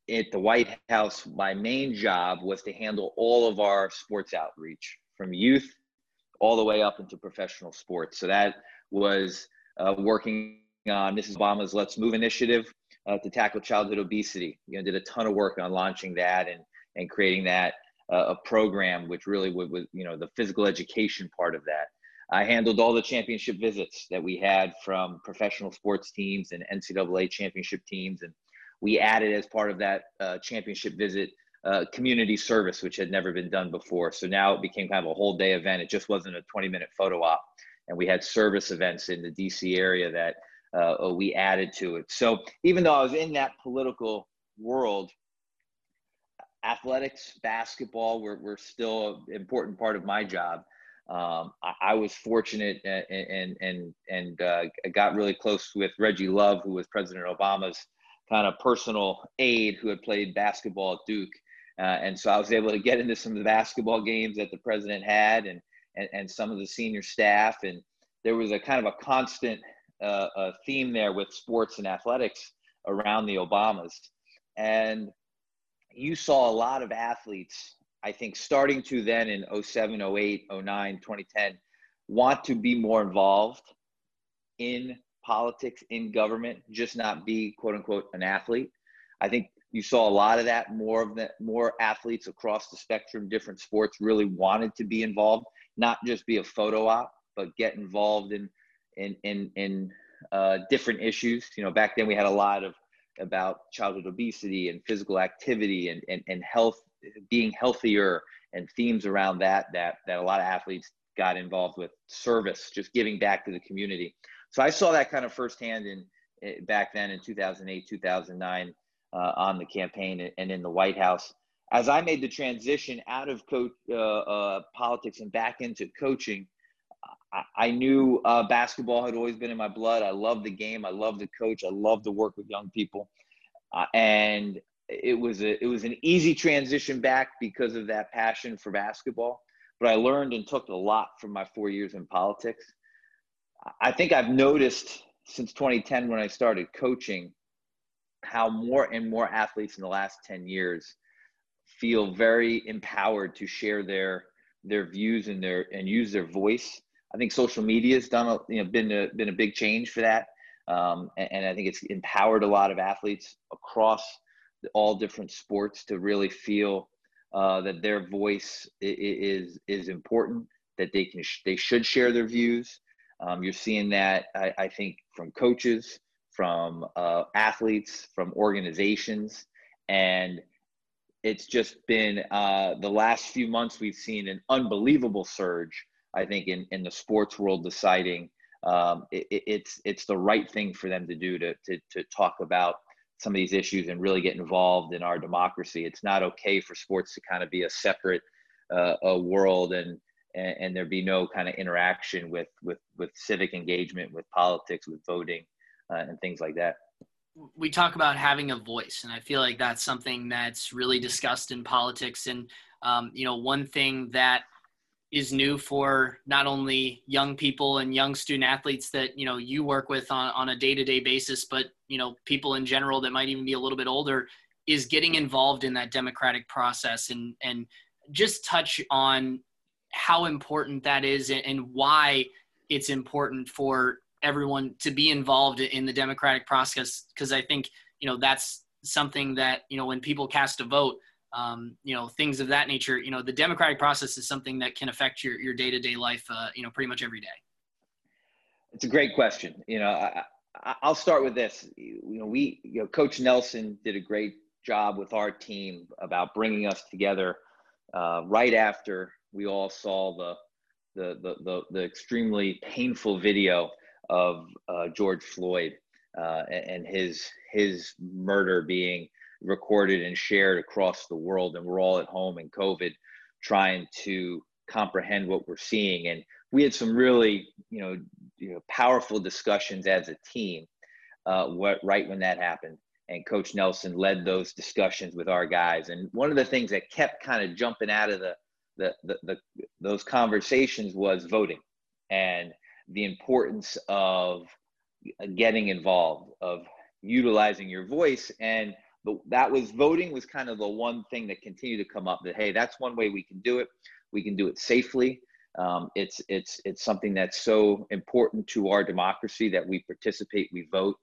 at the White House, my main job was to handle all of our sports outreach from youth all the way up into professional sports. So that was uh, working on Mrs. Obama's Let's Move initiative uh, to tackle childhood obesity. You know, did a ton of work on launching that and, and creating that a program which really would, would, you know, the physical education part of that. I handled all the championship visits that we had from professional sports teams and NCAA championship teams. And we added as part of that uh, championship visit uh, community service, which had never been done before. So now it became kind of a whole day event. It just wasn't a 20 minute photo op. And we had service events in the DC area that uh, we added to it. So even though I was in that political world, athletics, basketball were, were still an important part of my job. Um, I, I, was fortunate and and and, uh, got really close with Reggie Love, who was President Obama's kind of personal aide, who had played basketball at Duke, uh, and so I was able to get into some of the basketball games that the president had, and and, and some of the senior staff, and there was a kind of a constant uh, theme there with sports and athletics around the Obamas, and you saw a lot of athletes I think starting to then in 07, 08, 09, 2010, want to be more involved in politics, in government, just not be quote unquote an athlete. I think you saw a lot of that. More of the more athletes across the spectrum, different sports, really wanted to be involved, not just be a photo op, but get involved in in in in uh, different issues. You know, back then we had a lot of about childhood obesity and physical activity and, and, and health being healthier and themes around that that that a lot of athletes got involved with service just giving back to the community. So i saw that kind of firsthand in eh, back then in 2008 2009 uh, on the campaign and in the white house. As i made the transition out of uh, uh, politics and back into coaching I, knew uh, basketball had always been in my blood. I love the game. I love the coach. I love to work with young people. Uh, and it was a it was an easy transition back because of that passion for basketball. But I learned and took a lot from my four years in politics. I think I've noticed since 2010 when I started coaching how more and more athletes in the last 10 years feel very empowered to share their their views and their and use their voice. I think social media has done a, you know been a, been a big change for that, um, and, and I think it's empowered a lot of athletes across all different sports to really feel uh, that their voice is is important, that they can they should share their views. Um, you're seeing that I, I, think from coaches, from uh, athletes, from organizations, and it's just been uh, the last few months we've seen an unbelievable surge. I think in in the sports world deciding um, it, it's it's the right thing for them to do to to to talk about some of these issues and really get involved in our democracy. It's not okay for sports to kind of be a separate uh, a world and, and, and there be no kind of interaction with with with civic engagement, with politics, with voting, uh, and things like that. We talk about having a voice, and I feel like that's something that's really discussed in politics. And um, you know, one thing that is new for not only young people and young student athletes that you know you work with on, on a day-to-day basis but you know people in general that might even be a little bit older is getting involved in that democratic process and and just touch on how important that is and, why it's important for everyone to be involved in the democratic process because i think you know that's something that you know when people cast a vote um, you know, things of that nature. You know, the democratic process is something that can affect your your day to day life. Uh, you know, pretty much every day. It's a great question. You know, I, will start with this. You know, we, you know, Coach Nelson did a great job with our team about bringing us together uh, right after we all saw the the the the, the extremely painful video of uh, George Floyd uh, and his his murder being recorded and shared across the world and we're all at home in covid trying to comprehend what we're seeing. And we had some really you know, you know powerful discussions as a team uh, what, right when that happened. And coach nelson led those discussions with our guys. And one of the things that kept kind of jumping out of the, the, the, the those conversations was voting and the importance of getting involved of utilizing your voice. And that was voting was kind of the one thing that continued to come up that hey that's one way we can do it. We can do it safely. Um, it's it's it's something that's so important to our democracy that we participate we vote.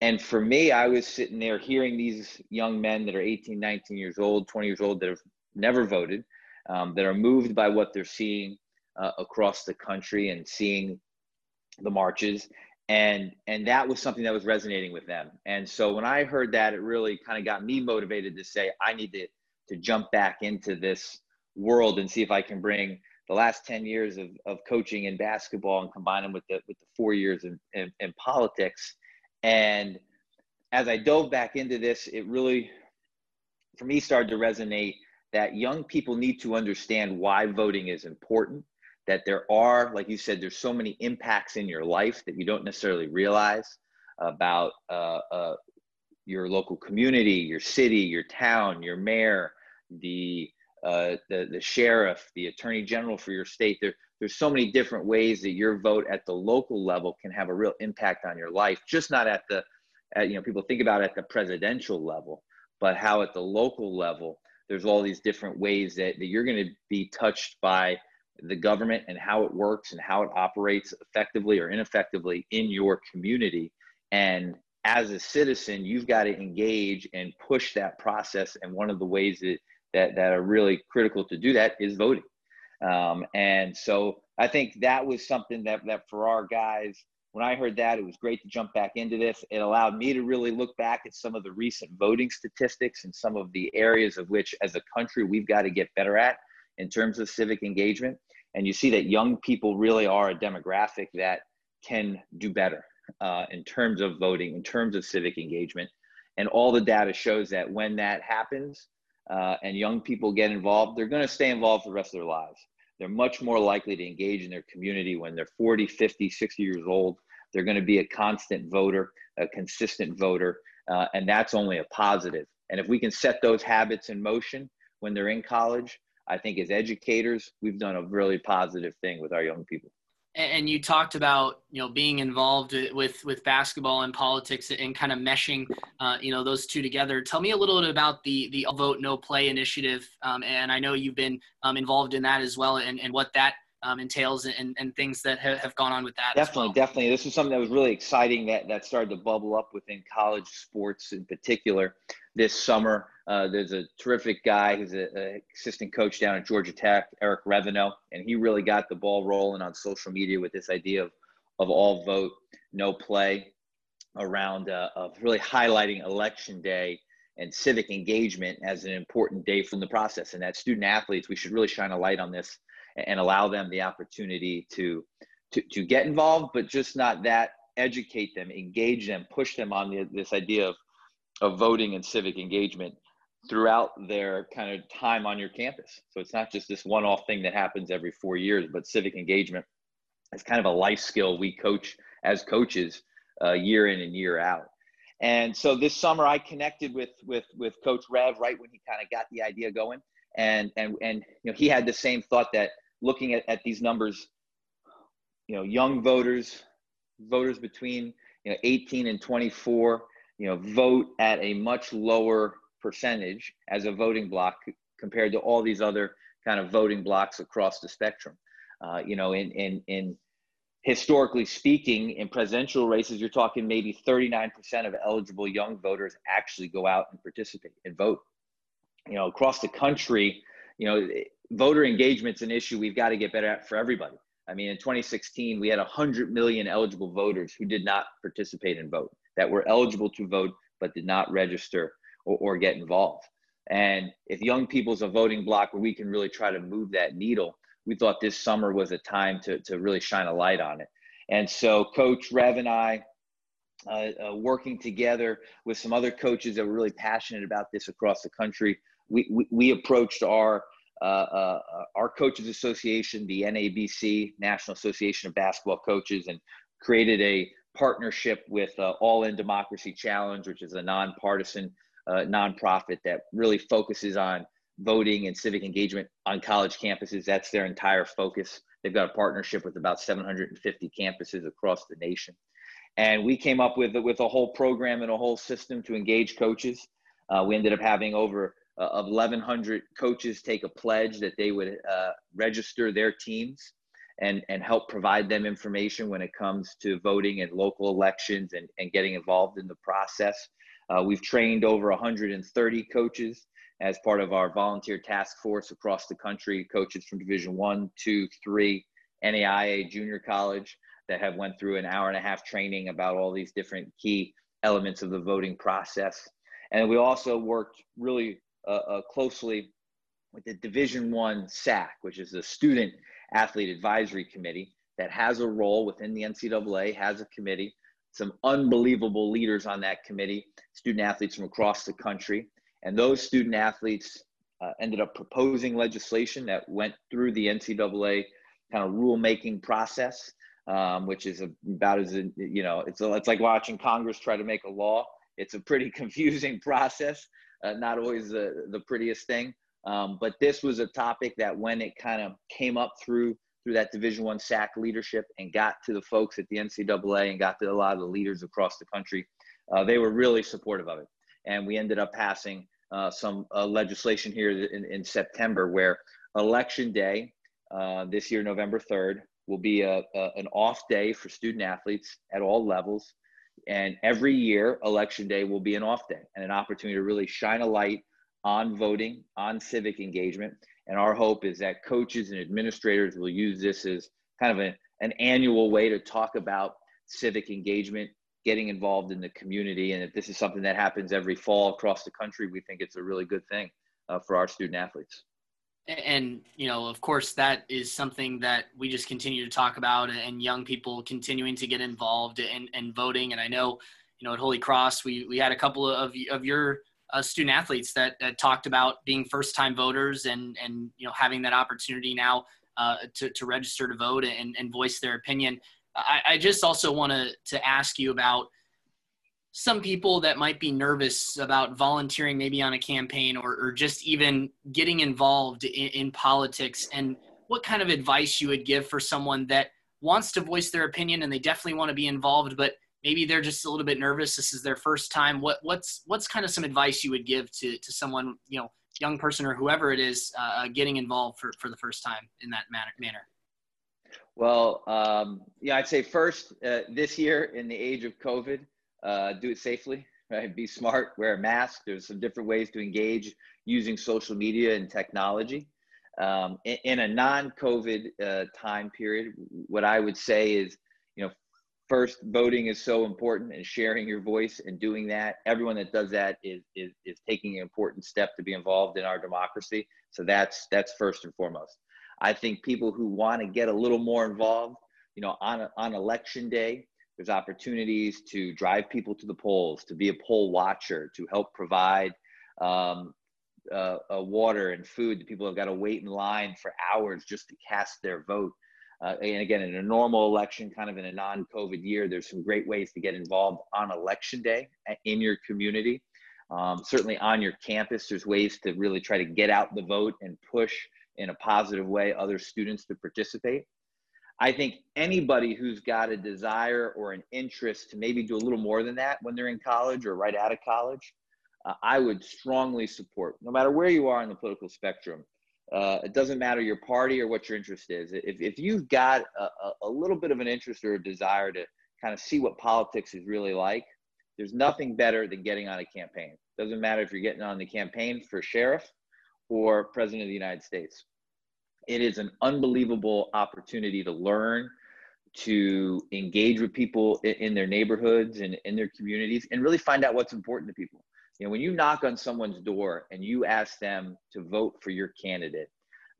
And for me i was sitting there hearing these young men that are 18 19 years old 20 years old that have never voted um, that are moved by what they're seeing uh, across the country and seeing the marches and and that was something that was resonating with them and so when i heard that it really kind of got me motivated to say i need to to jump back into this world and see if i can bring the last 10 years of, of coaching in basketball and combine them with the with the four years in, in, in politics and as I dove back into this, it really, for me, started to resonate that young people need to understand why voting is important. That there are, like you said, there's so many impacts in your life that you don't necessarily realize about uh, uh, your local community, your city, your town, your mayor, the uh, the the sheriff, the attorney general for your state. There, there's so many different ways that your vote at the local level can have a real impact on your life. Just not at the, at, you know, people think about at the presidential level, but how at the local level, there's all these different ways that, that you're going to be touched by the government and how it works and how it operates effectively or ineffectively in your community. And as a citizen, you've got to engage and push that process. And one of the ways that that, that are really critical to do that is voting. Um, and so I think that was something that, that for our guys, when I heard that, it was great to jump back into this. It allowed me to really look back at some of the recent voting statistics and some of the areas of which, as a country, we've got to get better at in terms of civic engagement. And you see that young people really are a demographic that can do better uh, in terms of voting, in terms of civic engagement. And all the data shows that when that happens, uh, and young people get involved, they're going to stay involved for the rest of their lives. They're much more likely to engage in their community when they're 40, 50, 60 years old. They're going to be a constant voter, a consistent voter, uh, and that's only a positive. And if we can set those habits in motion when they're in college, I think as educators, we've done a really positive thing with our young people. And you talked about you know being involved with with basketball and politics and kind of meshing uh, you know those two together. Tell me a little bit about the the vote no play initiative um, and i know you've been um, involved in that as well and, and what that um, entails and, and things that have, have gone on with that definitely well. definitely. This was something that was really exciting that that started to bubble up within college sports in particular this summer uh, there's a terrific guy who's an assistant coach down at Georgia Tech, Eric Reveno, and he really got the ball rolling on social media with this idea of, of all vote, no play around uh, of really highlighting election day and civic engagement as an important day from the process. And that student athletes, we should really shine a light on this and allow them the opportunity to, to, to get involved, but just not that, educate them, engage them, push them on the, this idea of, of voting and civic engagement throughout their kind of time on your campus. So it's not just this one off thing that happens every four years, but civic engagement is kind of a life skill we coach as coaches uh, year in and year out. And so this summer I connected with with with Coach Rev right when he kind of got the idea going. And and and you know he had the same thought that looking at, at these numbers, you know, young voters, voters between you know 18 and 24, you know, vote at a much lower percentage as a voting block compared to all these other kind of voting blocks across the spectrum. Uh, you know, in, in, in historically speaking, in presidential races, you're talking maybe 39% of eligible young voters actually go out and participate and vote. You know, across the country, you know, voter engagement's an issue we've got to get better at for everybody. I mean, in 2016, we had 100 million eligible voters who did not participate and vote, that were eligible to vote but did not register or, or get involved. And if young people's a voting block where we can really try to move that needle, we thought this summer was a time to, to really shine a light on it. And so Coach Rev and I, uh, uh, working together with some other coaches that were really passionate about this across the country, we, we, we approached our uh, uh, our coaches association, the NABC, National Association of Basketball Coaches, and created a partnership with uh, All In Democracy Challenge, which is a nonpartisan uh, nonprofit that really focuses on voting and civic engagement on college campuses. That's their entire focus. They've got a partnership with about 750 campuses across the nation. And we came up with, with a whole program and a whole system to engage coaches. Uh, we ended up having over uh, of 1,100 coaches take a pledge that they would uh, register their teams and, and help provide them information when it comes to voting in local elections and, and getting involved in the process. Uh, we've trained over 130 coaches as part of our volunteer task force across the country, coaches from Division One, Two, Three, NAIA Junior College that have went through an hour and a half training about all these different key elements of the voting process. And we also worked really uh, uh, closely with the Division One SAAC, which is the Student Athlete Advisory Committee that has a role within the NCAA, has a committee some unbelievable leaders on that committee, student athletes from across the country. And those student athletes uh, ended up proposing legislation that went through the NCAA kind of rulemaking process, um, which is about as you know, it's it's like watching Congress try to make a law. It's a pretty confusing process, uh, not always the the prettiest thing. Um, but this was a topic that when it kind of came up through through that Division One SAAC leadership and got to the folks at the NCAA and got to a lot of the leaders across the country, uh, they were really supportive of it. And we ended up passing uh, some uh, legislation here in, in, September where election day uh, this year, November 3rd, will be a, a, an off day for student athletes at all levels. And every year, election day will be an off day and an opportunity to really shine a light on voting, on civic engagement. And our hope is that coaches and administrators will use this as kind of a, an annual way to talk about civic engagement getting involved in the community. And if this is something that happens every fall across the country, we think it's a really good thing uh, for our student athletes. And, you know, of course, that is something that we just continue to talk about and young people continuing to get involved in, in voting. And I know, you know, at Holy Cross, we, we had a couple of, of your uh, student athletes that, that, talked about being first time voters and, and, you know, having that opportunity now uh, to, to register to vote and, and voice their opinion. I, I just also want to to ask you about some people that might be nervous about volunteering maybe on a campaign or, or just even getting involved in, in, politics and what kind of advice you would give for someone that wants to voice their opinion and they definitely want to be involved but maybe they're just a little bit nervous this is their first time what what's what's kind of some advice you would give to to someone you know young person or whoever it is uh, getting involved for, for the first time in that manner, well, um, yeah, I'd say first uh, this year in the age of COVID, uh, do it safely, right? Be smart, wear a mask. There's some different ways to engage using social media and technology. Um, in, in, a non-COVID uh, time period, what I would say is, you know, first voting is so important and sharing your voice and doing that. Everyone that does that is is is taking an important step to be involved in our democracy. So that's that's first and foremost. I think people who want to get a little more involved, you know, on, on election day, there's opportunities to drive people to the polls, to be a poll watcher, to help provide um, uh, uh, water and food. People have got to wait in line for hours just to cast their vote. Uh, and again, in a normal election, kind of in a non COVID year, there's some great ways to get involved on election day in your community. Um, certainly on your campus, there's ways to really try to get out the vote and push in a positive way other students to participate. I think anybody who's got a desire or an interest to maybe do a little more than that when they're in college or right out of college, uh, I would strongly support, no matter where you are in the political spectrum. Uh, it doesn't matter your party or what your interest is. If, if you've got a, a little bit of an interest or a desire to kind of see what politics is really like, there's nothing better than getting on a campaign. Doesn't matter if you're getting on the campaign for sheriff or president of the United States it is an unbelievable opportunity to learn to engage with people in, their neighborhoods and in their communities and really find out what's important to people you know when you knock on someone's door and you ask them to vote for your candidate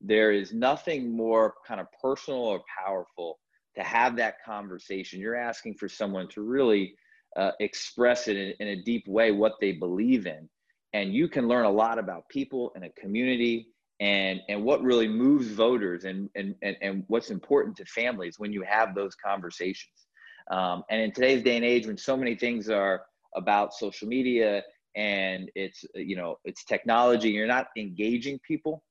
there is nothing more kind of personal or powerful to have that conversation. You're asking for someone to really uh, express it in, in a deep way what they believe in. And you can learn a lot about people and a community and and what really moves voters and and and, and what's important to families when you have those conversations. Um, and in today's day and age when so many things are about social media and it's you know it's technology you're not engaging people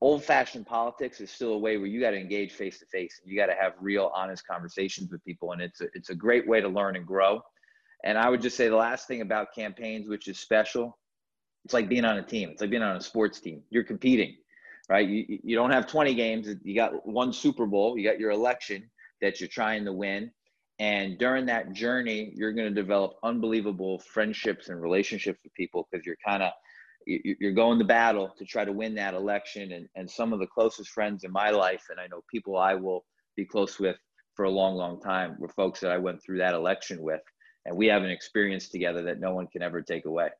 old fashioned politics is still a way where you got to engage face to face you got to have real honest conversations with people and it's a, it's a great way to learn and grow and i would just say the last thing about campaigns which is special it's like being on a team. It's like being on a sports team. You're competing, right? You, you don't have 20 games. You got one Super Bowl. You got your election that you're trying to win. And during that journey, you're going to develop unbelievable friendships and relationships with people because you're kind of you're going to battle to try to win that election. And, and some of the closest friends in my life, and I know people I will be close with for a long, long time, were folks that I went through that election with. And we have an experience together that no one can ever take away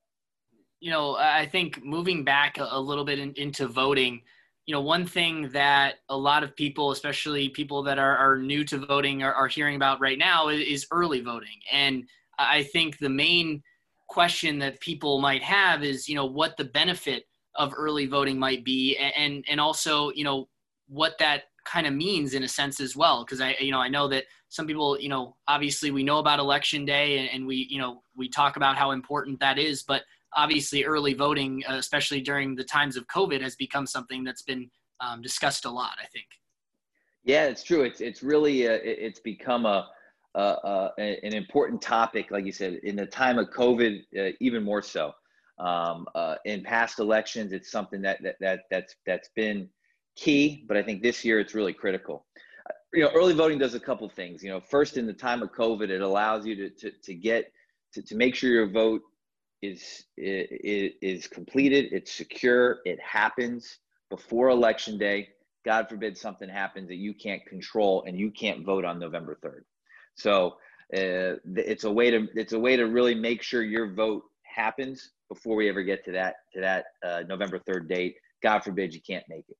you know, I think moving back a, little bit in, into voting, you know, one thing that a lot of people, especially people that are, are new to voting, are, are hearing about right now is, is early voting. And I think the main question that people might have is, you know, what the benefit of early voting might be, and and also, you know, what that kind of means in a sense as well. Because I, you know, I know that some people, you know, obviously we know about election day, and, and we, you know, we talk about how important that is, but obviously early voting, uh, especially during the times of COVID, has become something that's been um, discussed a lot. I think. Yeah, it's true. It's it's really uh, it's become a, a, a, an important topic, like you said, in the time of COVID, uh, even more so. Um, uh, in past elections, it's something that, that that that's that's been key, but I think this year it's really critical. You know, early voting does a couple things. You know, first in the time of COVID, it allows you to to, to get to, to make sure your vote is, is is completed, it's secure, it happens before election day. God forbid something happens that you can't control and you can't vote on November 3rd. So uh, it's a way to it's a way to really make sure your vote happens before we ever get to that to that uh, November 3rd date. God forbid you can't make it.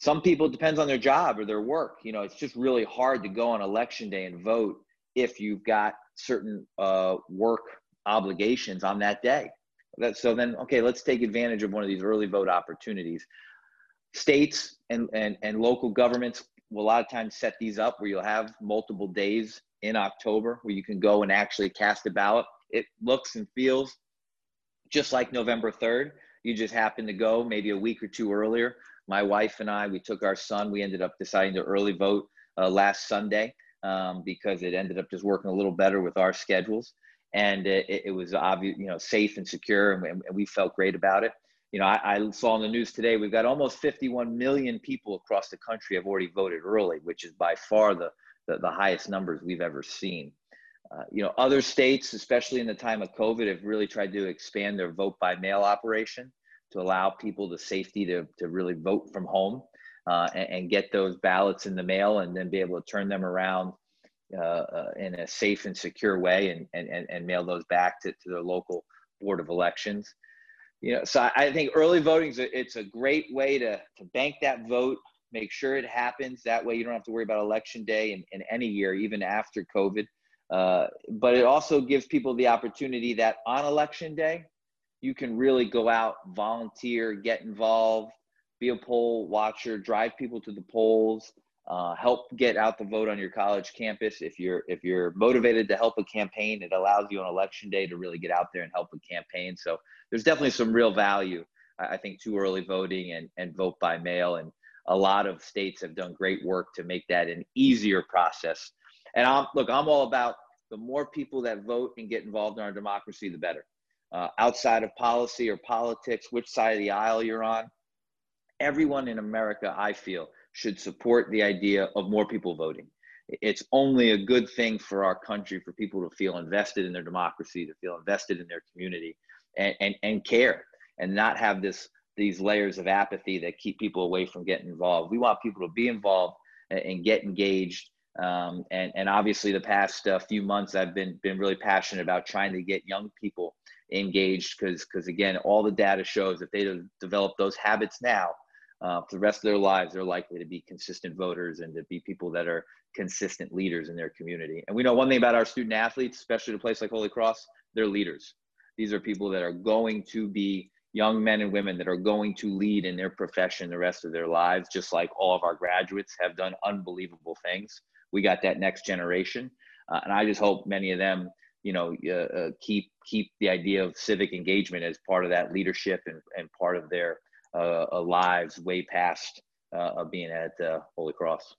Some people it depends on their job or their work. You know, it's just really hard to go on election day and vote if you've got certain uh, work obligations on that day. That, so then, okay, let's take advantage of one of these early vote opportunities. States and, and, and local governments will a lot of times set these up where you'll have multiple days in October where you can go and actually cast a ballot. It looks and feels just like November 3rd. You just happen to go maybe a week or two earlier. My wife and I, we took our son. We ended up deciding to early vote uh, last Sunday um, because it ended up just working a little better with our schedules and it, it was obvious, you know, safe and secure, and we, and we felt great about it. You know, I, I, saw in the news today we've got almost 51 million people across the country have already voted early, which is by far the the, the highest numbers we've ever seen. Uh, you know, other states, especially in the time of COVID, have really tried to expand their vote by mail operation to allow people the safety to, to really vote from home uh, and, and, get those ballots in the mail and then be able to turn them around in a safe and secure way and, and, and mail those back to, to their local board of elections. You know, so I think early voting is a, it's a great way to, to bank that vote, make sure it happens. That way you don't have to worry about election day in, in any year, even after COVID. Uh, but it also gives people the opportunity that on election day, you can really go out, volunteer, get involved, be a poll watcher, drive people to the polls, uh, help get out the vote on your college campus. If you're if you're motivated to help a campaign, it allows you on election day to really get out there and help a campaign. So there's definitely some real value, I think, to early voting and and vote by mail. And a lot of states have done great work to make that an easier process. And I'm look, I'm all about the more people that vote and get involved in our democracy, the better. Uh, outside of policy or politics, which side of the aisle you're on, everyone in America, I feel should support the idea of more people voting. It's only a good thing for our country for people to feel invested in their democracy, to feel invested in their community, and, and, and care, and not have this these layers of apathy that keep people away from getting involved. We want people to be involved and, get engaged. Um, and, and obviously, the past uh, few months, I've been been really passionate about trying to get young people engaged because because again, all the data shows if they develop those habits now, uh, for the rest of their lives, they're likely to be consistent voters and to be people that are consistent leaders in their community. And we know one thing about our student athletes, especially at a place like Holy Cross, they're leaders. These are people that are going to be young men and women that are going to lead in their profession the rest of their lives, just like all of our graduates have done unbelievable things. We got that next generation. Uh, and I just hope many of them, you know, uh, uh keep keep the idea of civic engagement as part of that leadership and, and part of their lives way past uh, being at uh, Holy Cross.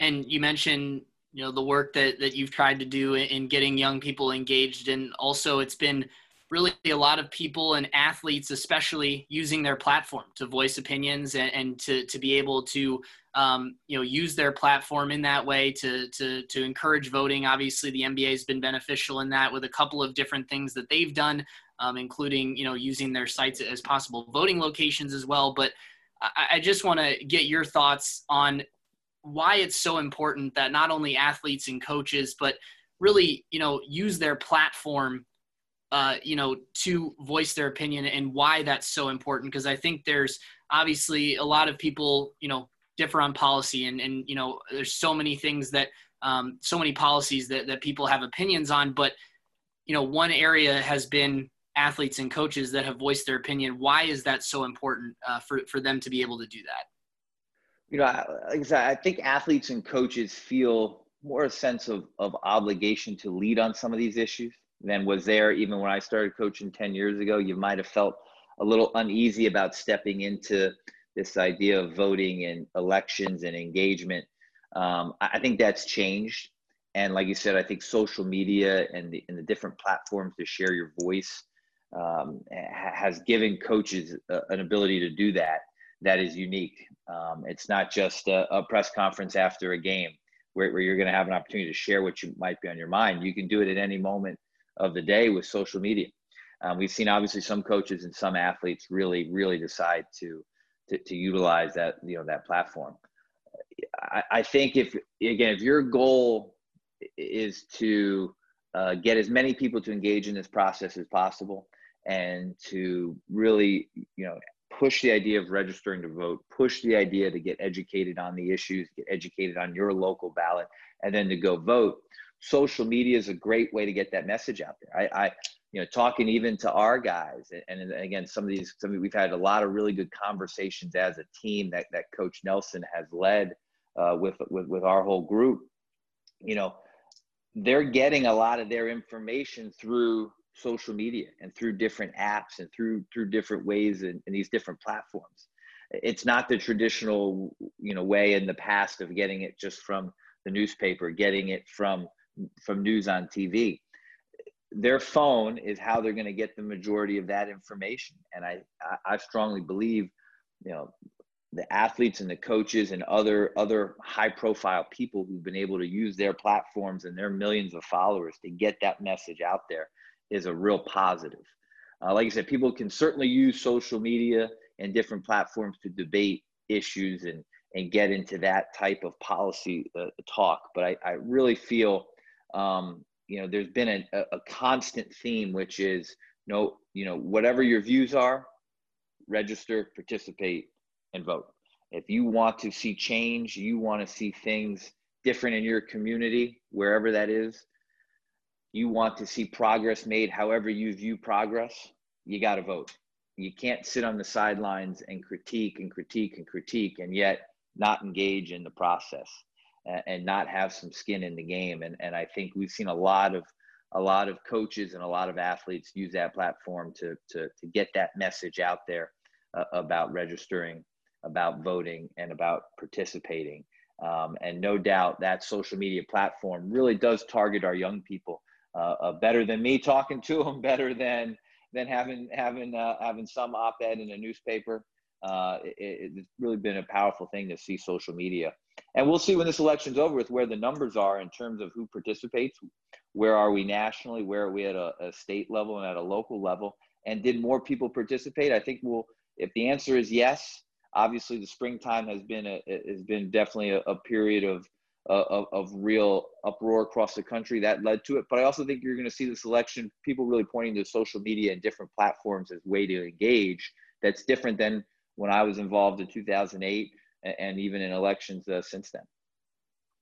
And you mentioned you know the work that that you've tried to do in getting young people engaged. And also it's been really a lot of people and athletes especially using their platform to voice opinions and, and to, to be able to um, you know use their platform in that way to, to to encourage voting. Obviously the nba has been beneficial in that with a couple of different things that they've done um, including you know using their sites as possible voting locations as well. But I, I just want to get your thoughts on why it's so important that not only athletes and coaches, but really you know use their platform uh, you know, to voice their opinion and why that's so important. Because I think there's obviously a lot of people, you know, differ on policy and, and you know, there's so many things that, um, so many policies that, that people have opinions on, but, you know, one area has been athletes and coaches that have voiced their opinion. Why is that so important uh, for, for them to be able to do that? You know, I I think athletes and coaches feel more a sense of, of obligation to lead on some of these issues than was there even when I started coaching 10 years ago. You might have felt a little uneasy about stepping into this idea of voting and elections and engagement. Um, I think that's changed. And like you said, I think social media and the, and the different platforms to share your voice um, has given coaches a, an ability to do that that is unique. Um, it's not just a, a, press conference after a game where, where you're going to have an opportunity to share what you might be on your mind. You can do it at any moment of the day with social media. Um, we've seen obviously some coaches and some athletes really, really decide to, to, to utilize that, you know, that platform. I, I, think if, again, if your goal is to uh, get as many people to engage in this process as possible and to really, you know, push the idea of registering to vote, push the idea to get educated on the issues, get educated on your local ballot, and then to go vote. Social media is a great way to get that message out there. I, I you know, talking even to our guys, and, and again, some of these, some of, we've had a lot of really good conversations as a team that that Coach Nelson has led uh, with with with our whole group. You know, they're getting a lot of their information through social media and through different apps and through through different ways and, these different platforms. It's not the traditional you know way in the past of getting it just from the newspaper getting it from from news on tv their phone is how they're going to get the majority of that information. And i i strongly believe you know the athletes and the coaches and other other high profile people who've been able to use their platforms and their millions of followers to get that message out there is a real positive. Uh, like I said, people can certainly use social media and different platforms to debate issues and and get into that type of policy uh, talk. But I, I really feel, um, you know, there's been a, a constant theme, which is no, you know, whatever your views are, register, participate, and vote. If you want to see change, you want to see things different in your community, wherever that is, you want to see progress made however you view progress, you got to vote. You can't sit on the sidelines and critique and critique and critique and yet not engage in the process and, not have some skin in the game. And, and I think we've seen a lot of a lot of coaches and a lot of athletes use that platform to, to, to get that message out there uh, about registering, about voting, and about participating. Um, and no doubt that social media platform really does target our young people uh, uh, better than me talking to them, better than than having having uh, having some op-ed in a newspaper. Uh, it, it's really been a powerful thing to see social media, and we'll see when this election's over with where the numbers are in terms of who participates. Where are we nationally? Where are we at a, a state level and at a local level? And did more people participate? I think we'll. If the answer is yes, obviously the springtime has been a has been definitely a, a period of of, of real uproar across the country that led to it. But I also think you're going to see this election, people really pointing to social media and different platforms as way to engage. That's different than when I was involved in 2008 and, and even in elections uh, since then.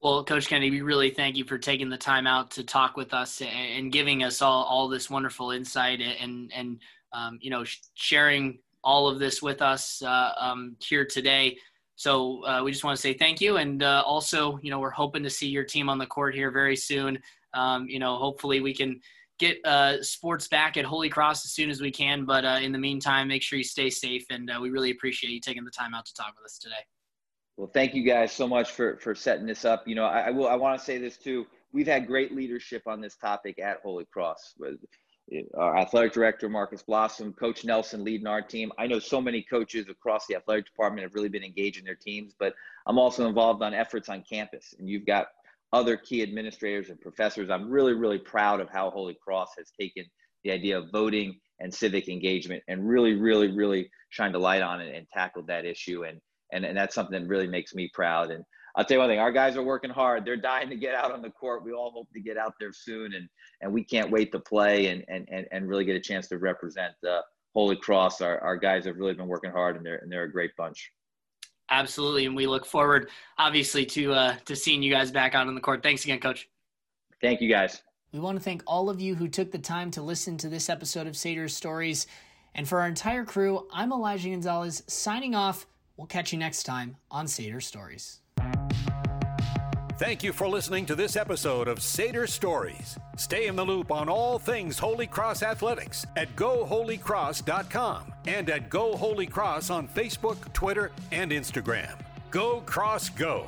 Well, Coach Kennedy, we really thank you for taking the time out to talk with us and, giving us all, all this wonderful insight and and um, you know sharing all of this with us uh, um, here today. So uh, we just want to say thank you, and uh, also, you know, we're hoping to see your team on the court here very soon. Um, you know, hopefully we can get uh, sports back at Holy Cross as soon as we can. But uh, in the meantime, make sure you stay safe, and uh, we really appreciate you taking the time out to talk with us today. Well, thank you guys so much for for setting this up. You know, I, I will. I want to say this too. We've had great leadership on this topic at Holy Cross our athletic director Marcus Blossom, Coach Nelson leading our team. I know so many coaches across the athletic department have really been engaged in their teams, but I'm also involved on efforts on campus, and you've got other key administrators and professors. I'm really, really proud of how Holy Cross has taken the idea of voting and civic engagement and really, really, really shined a light on it and tackled that issue. And and, and that's something that really makes me proud. And I'll tell you one thing, our guys are working hard. They're dying to get out on the court. We all hope to get out there soon and and we can't wait to play and and and, and really get a chance to represent uh, Holy Cross. Our, our guys have really been working hard, and they're and they're a great bunch. Absolutely, and we look forward, obviously, to uh, to seeing you guys back out on the court. Thanks again, Coach. Thank you, guys. We want to thank all of you who took the time to listen to this episode of Satyrs Stories. And for our entire crew, I'm Elijah Gonzalez signing off. We'll catch you next time on Satyrs Stories. Thank you for listening to this episode of Satyr Stories. Stay in the loop on all things Holy Cross athletics at goholycross.com and at Go Holy Cross on Facebook, Twitter, and Instagram. Go Cross Go!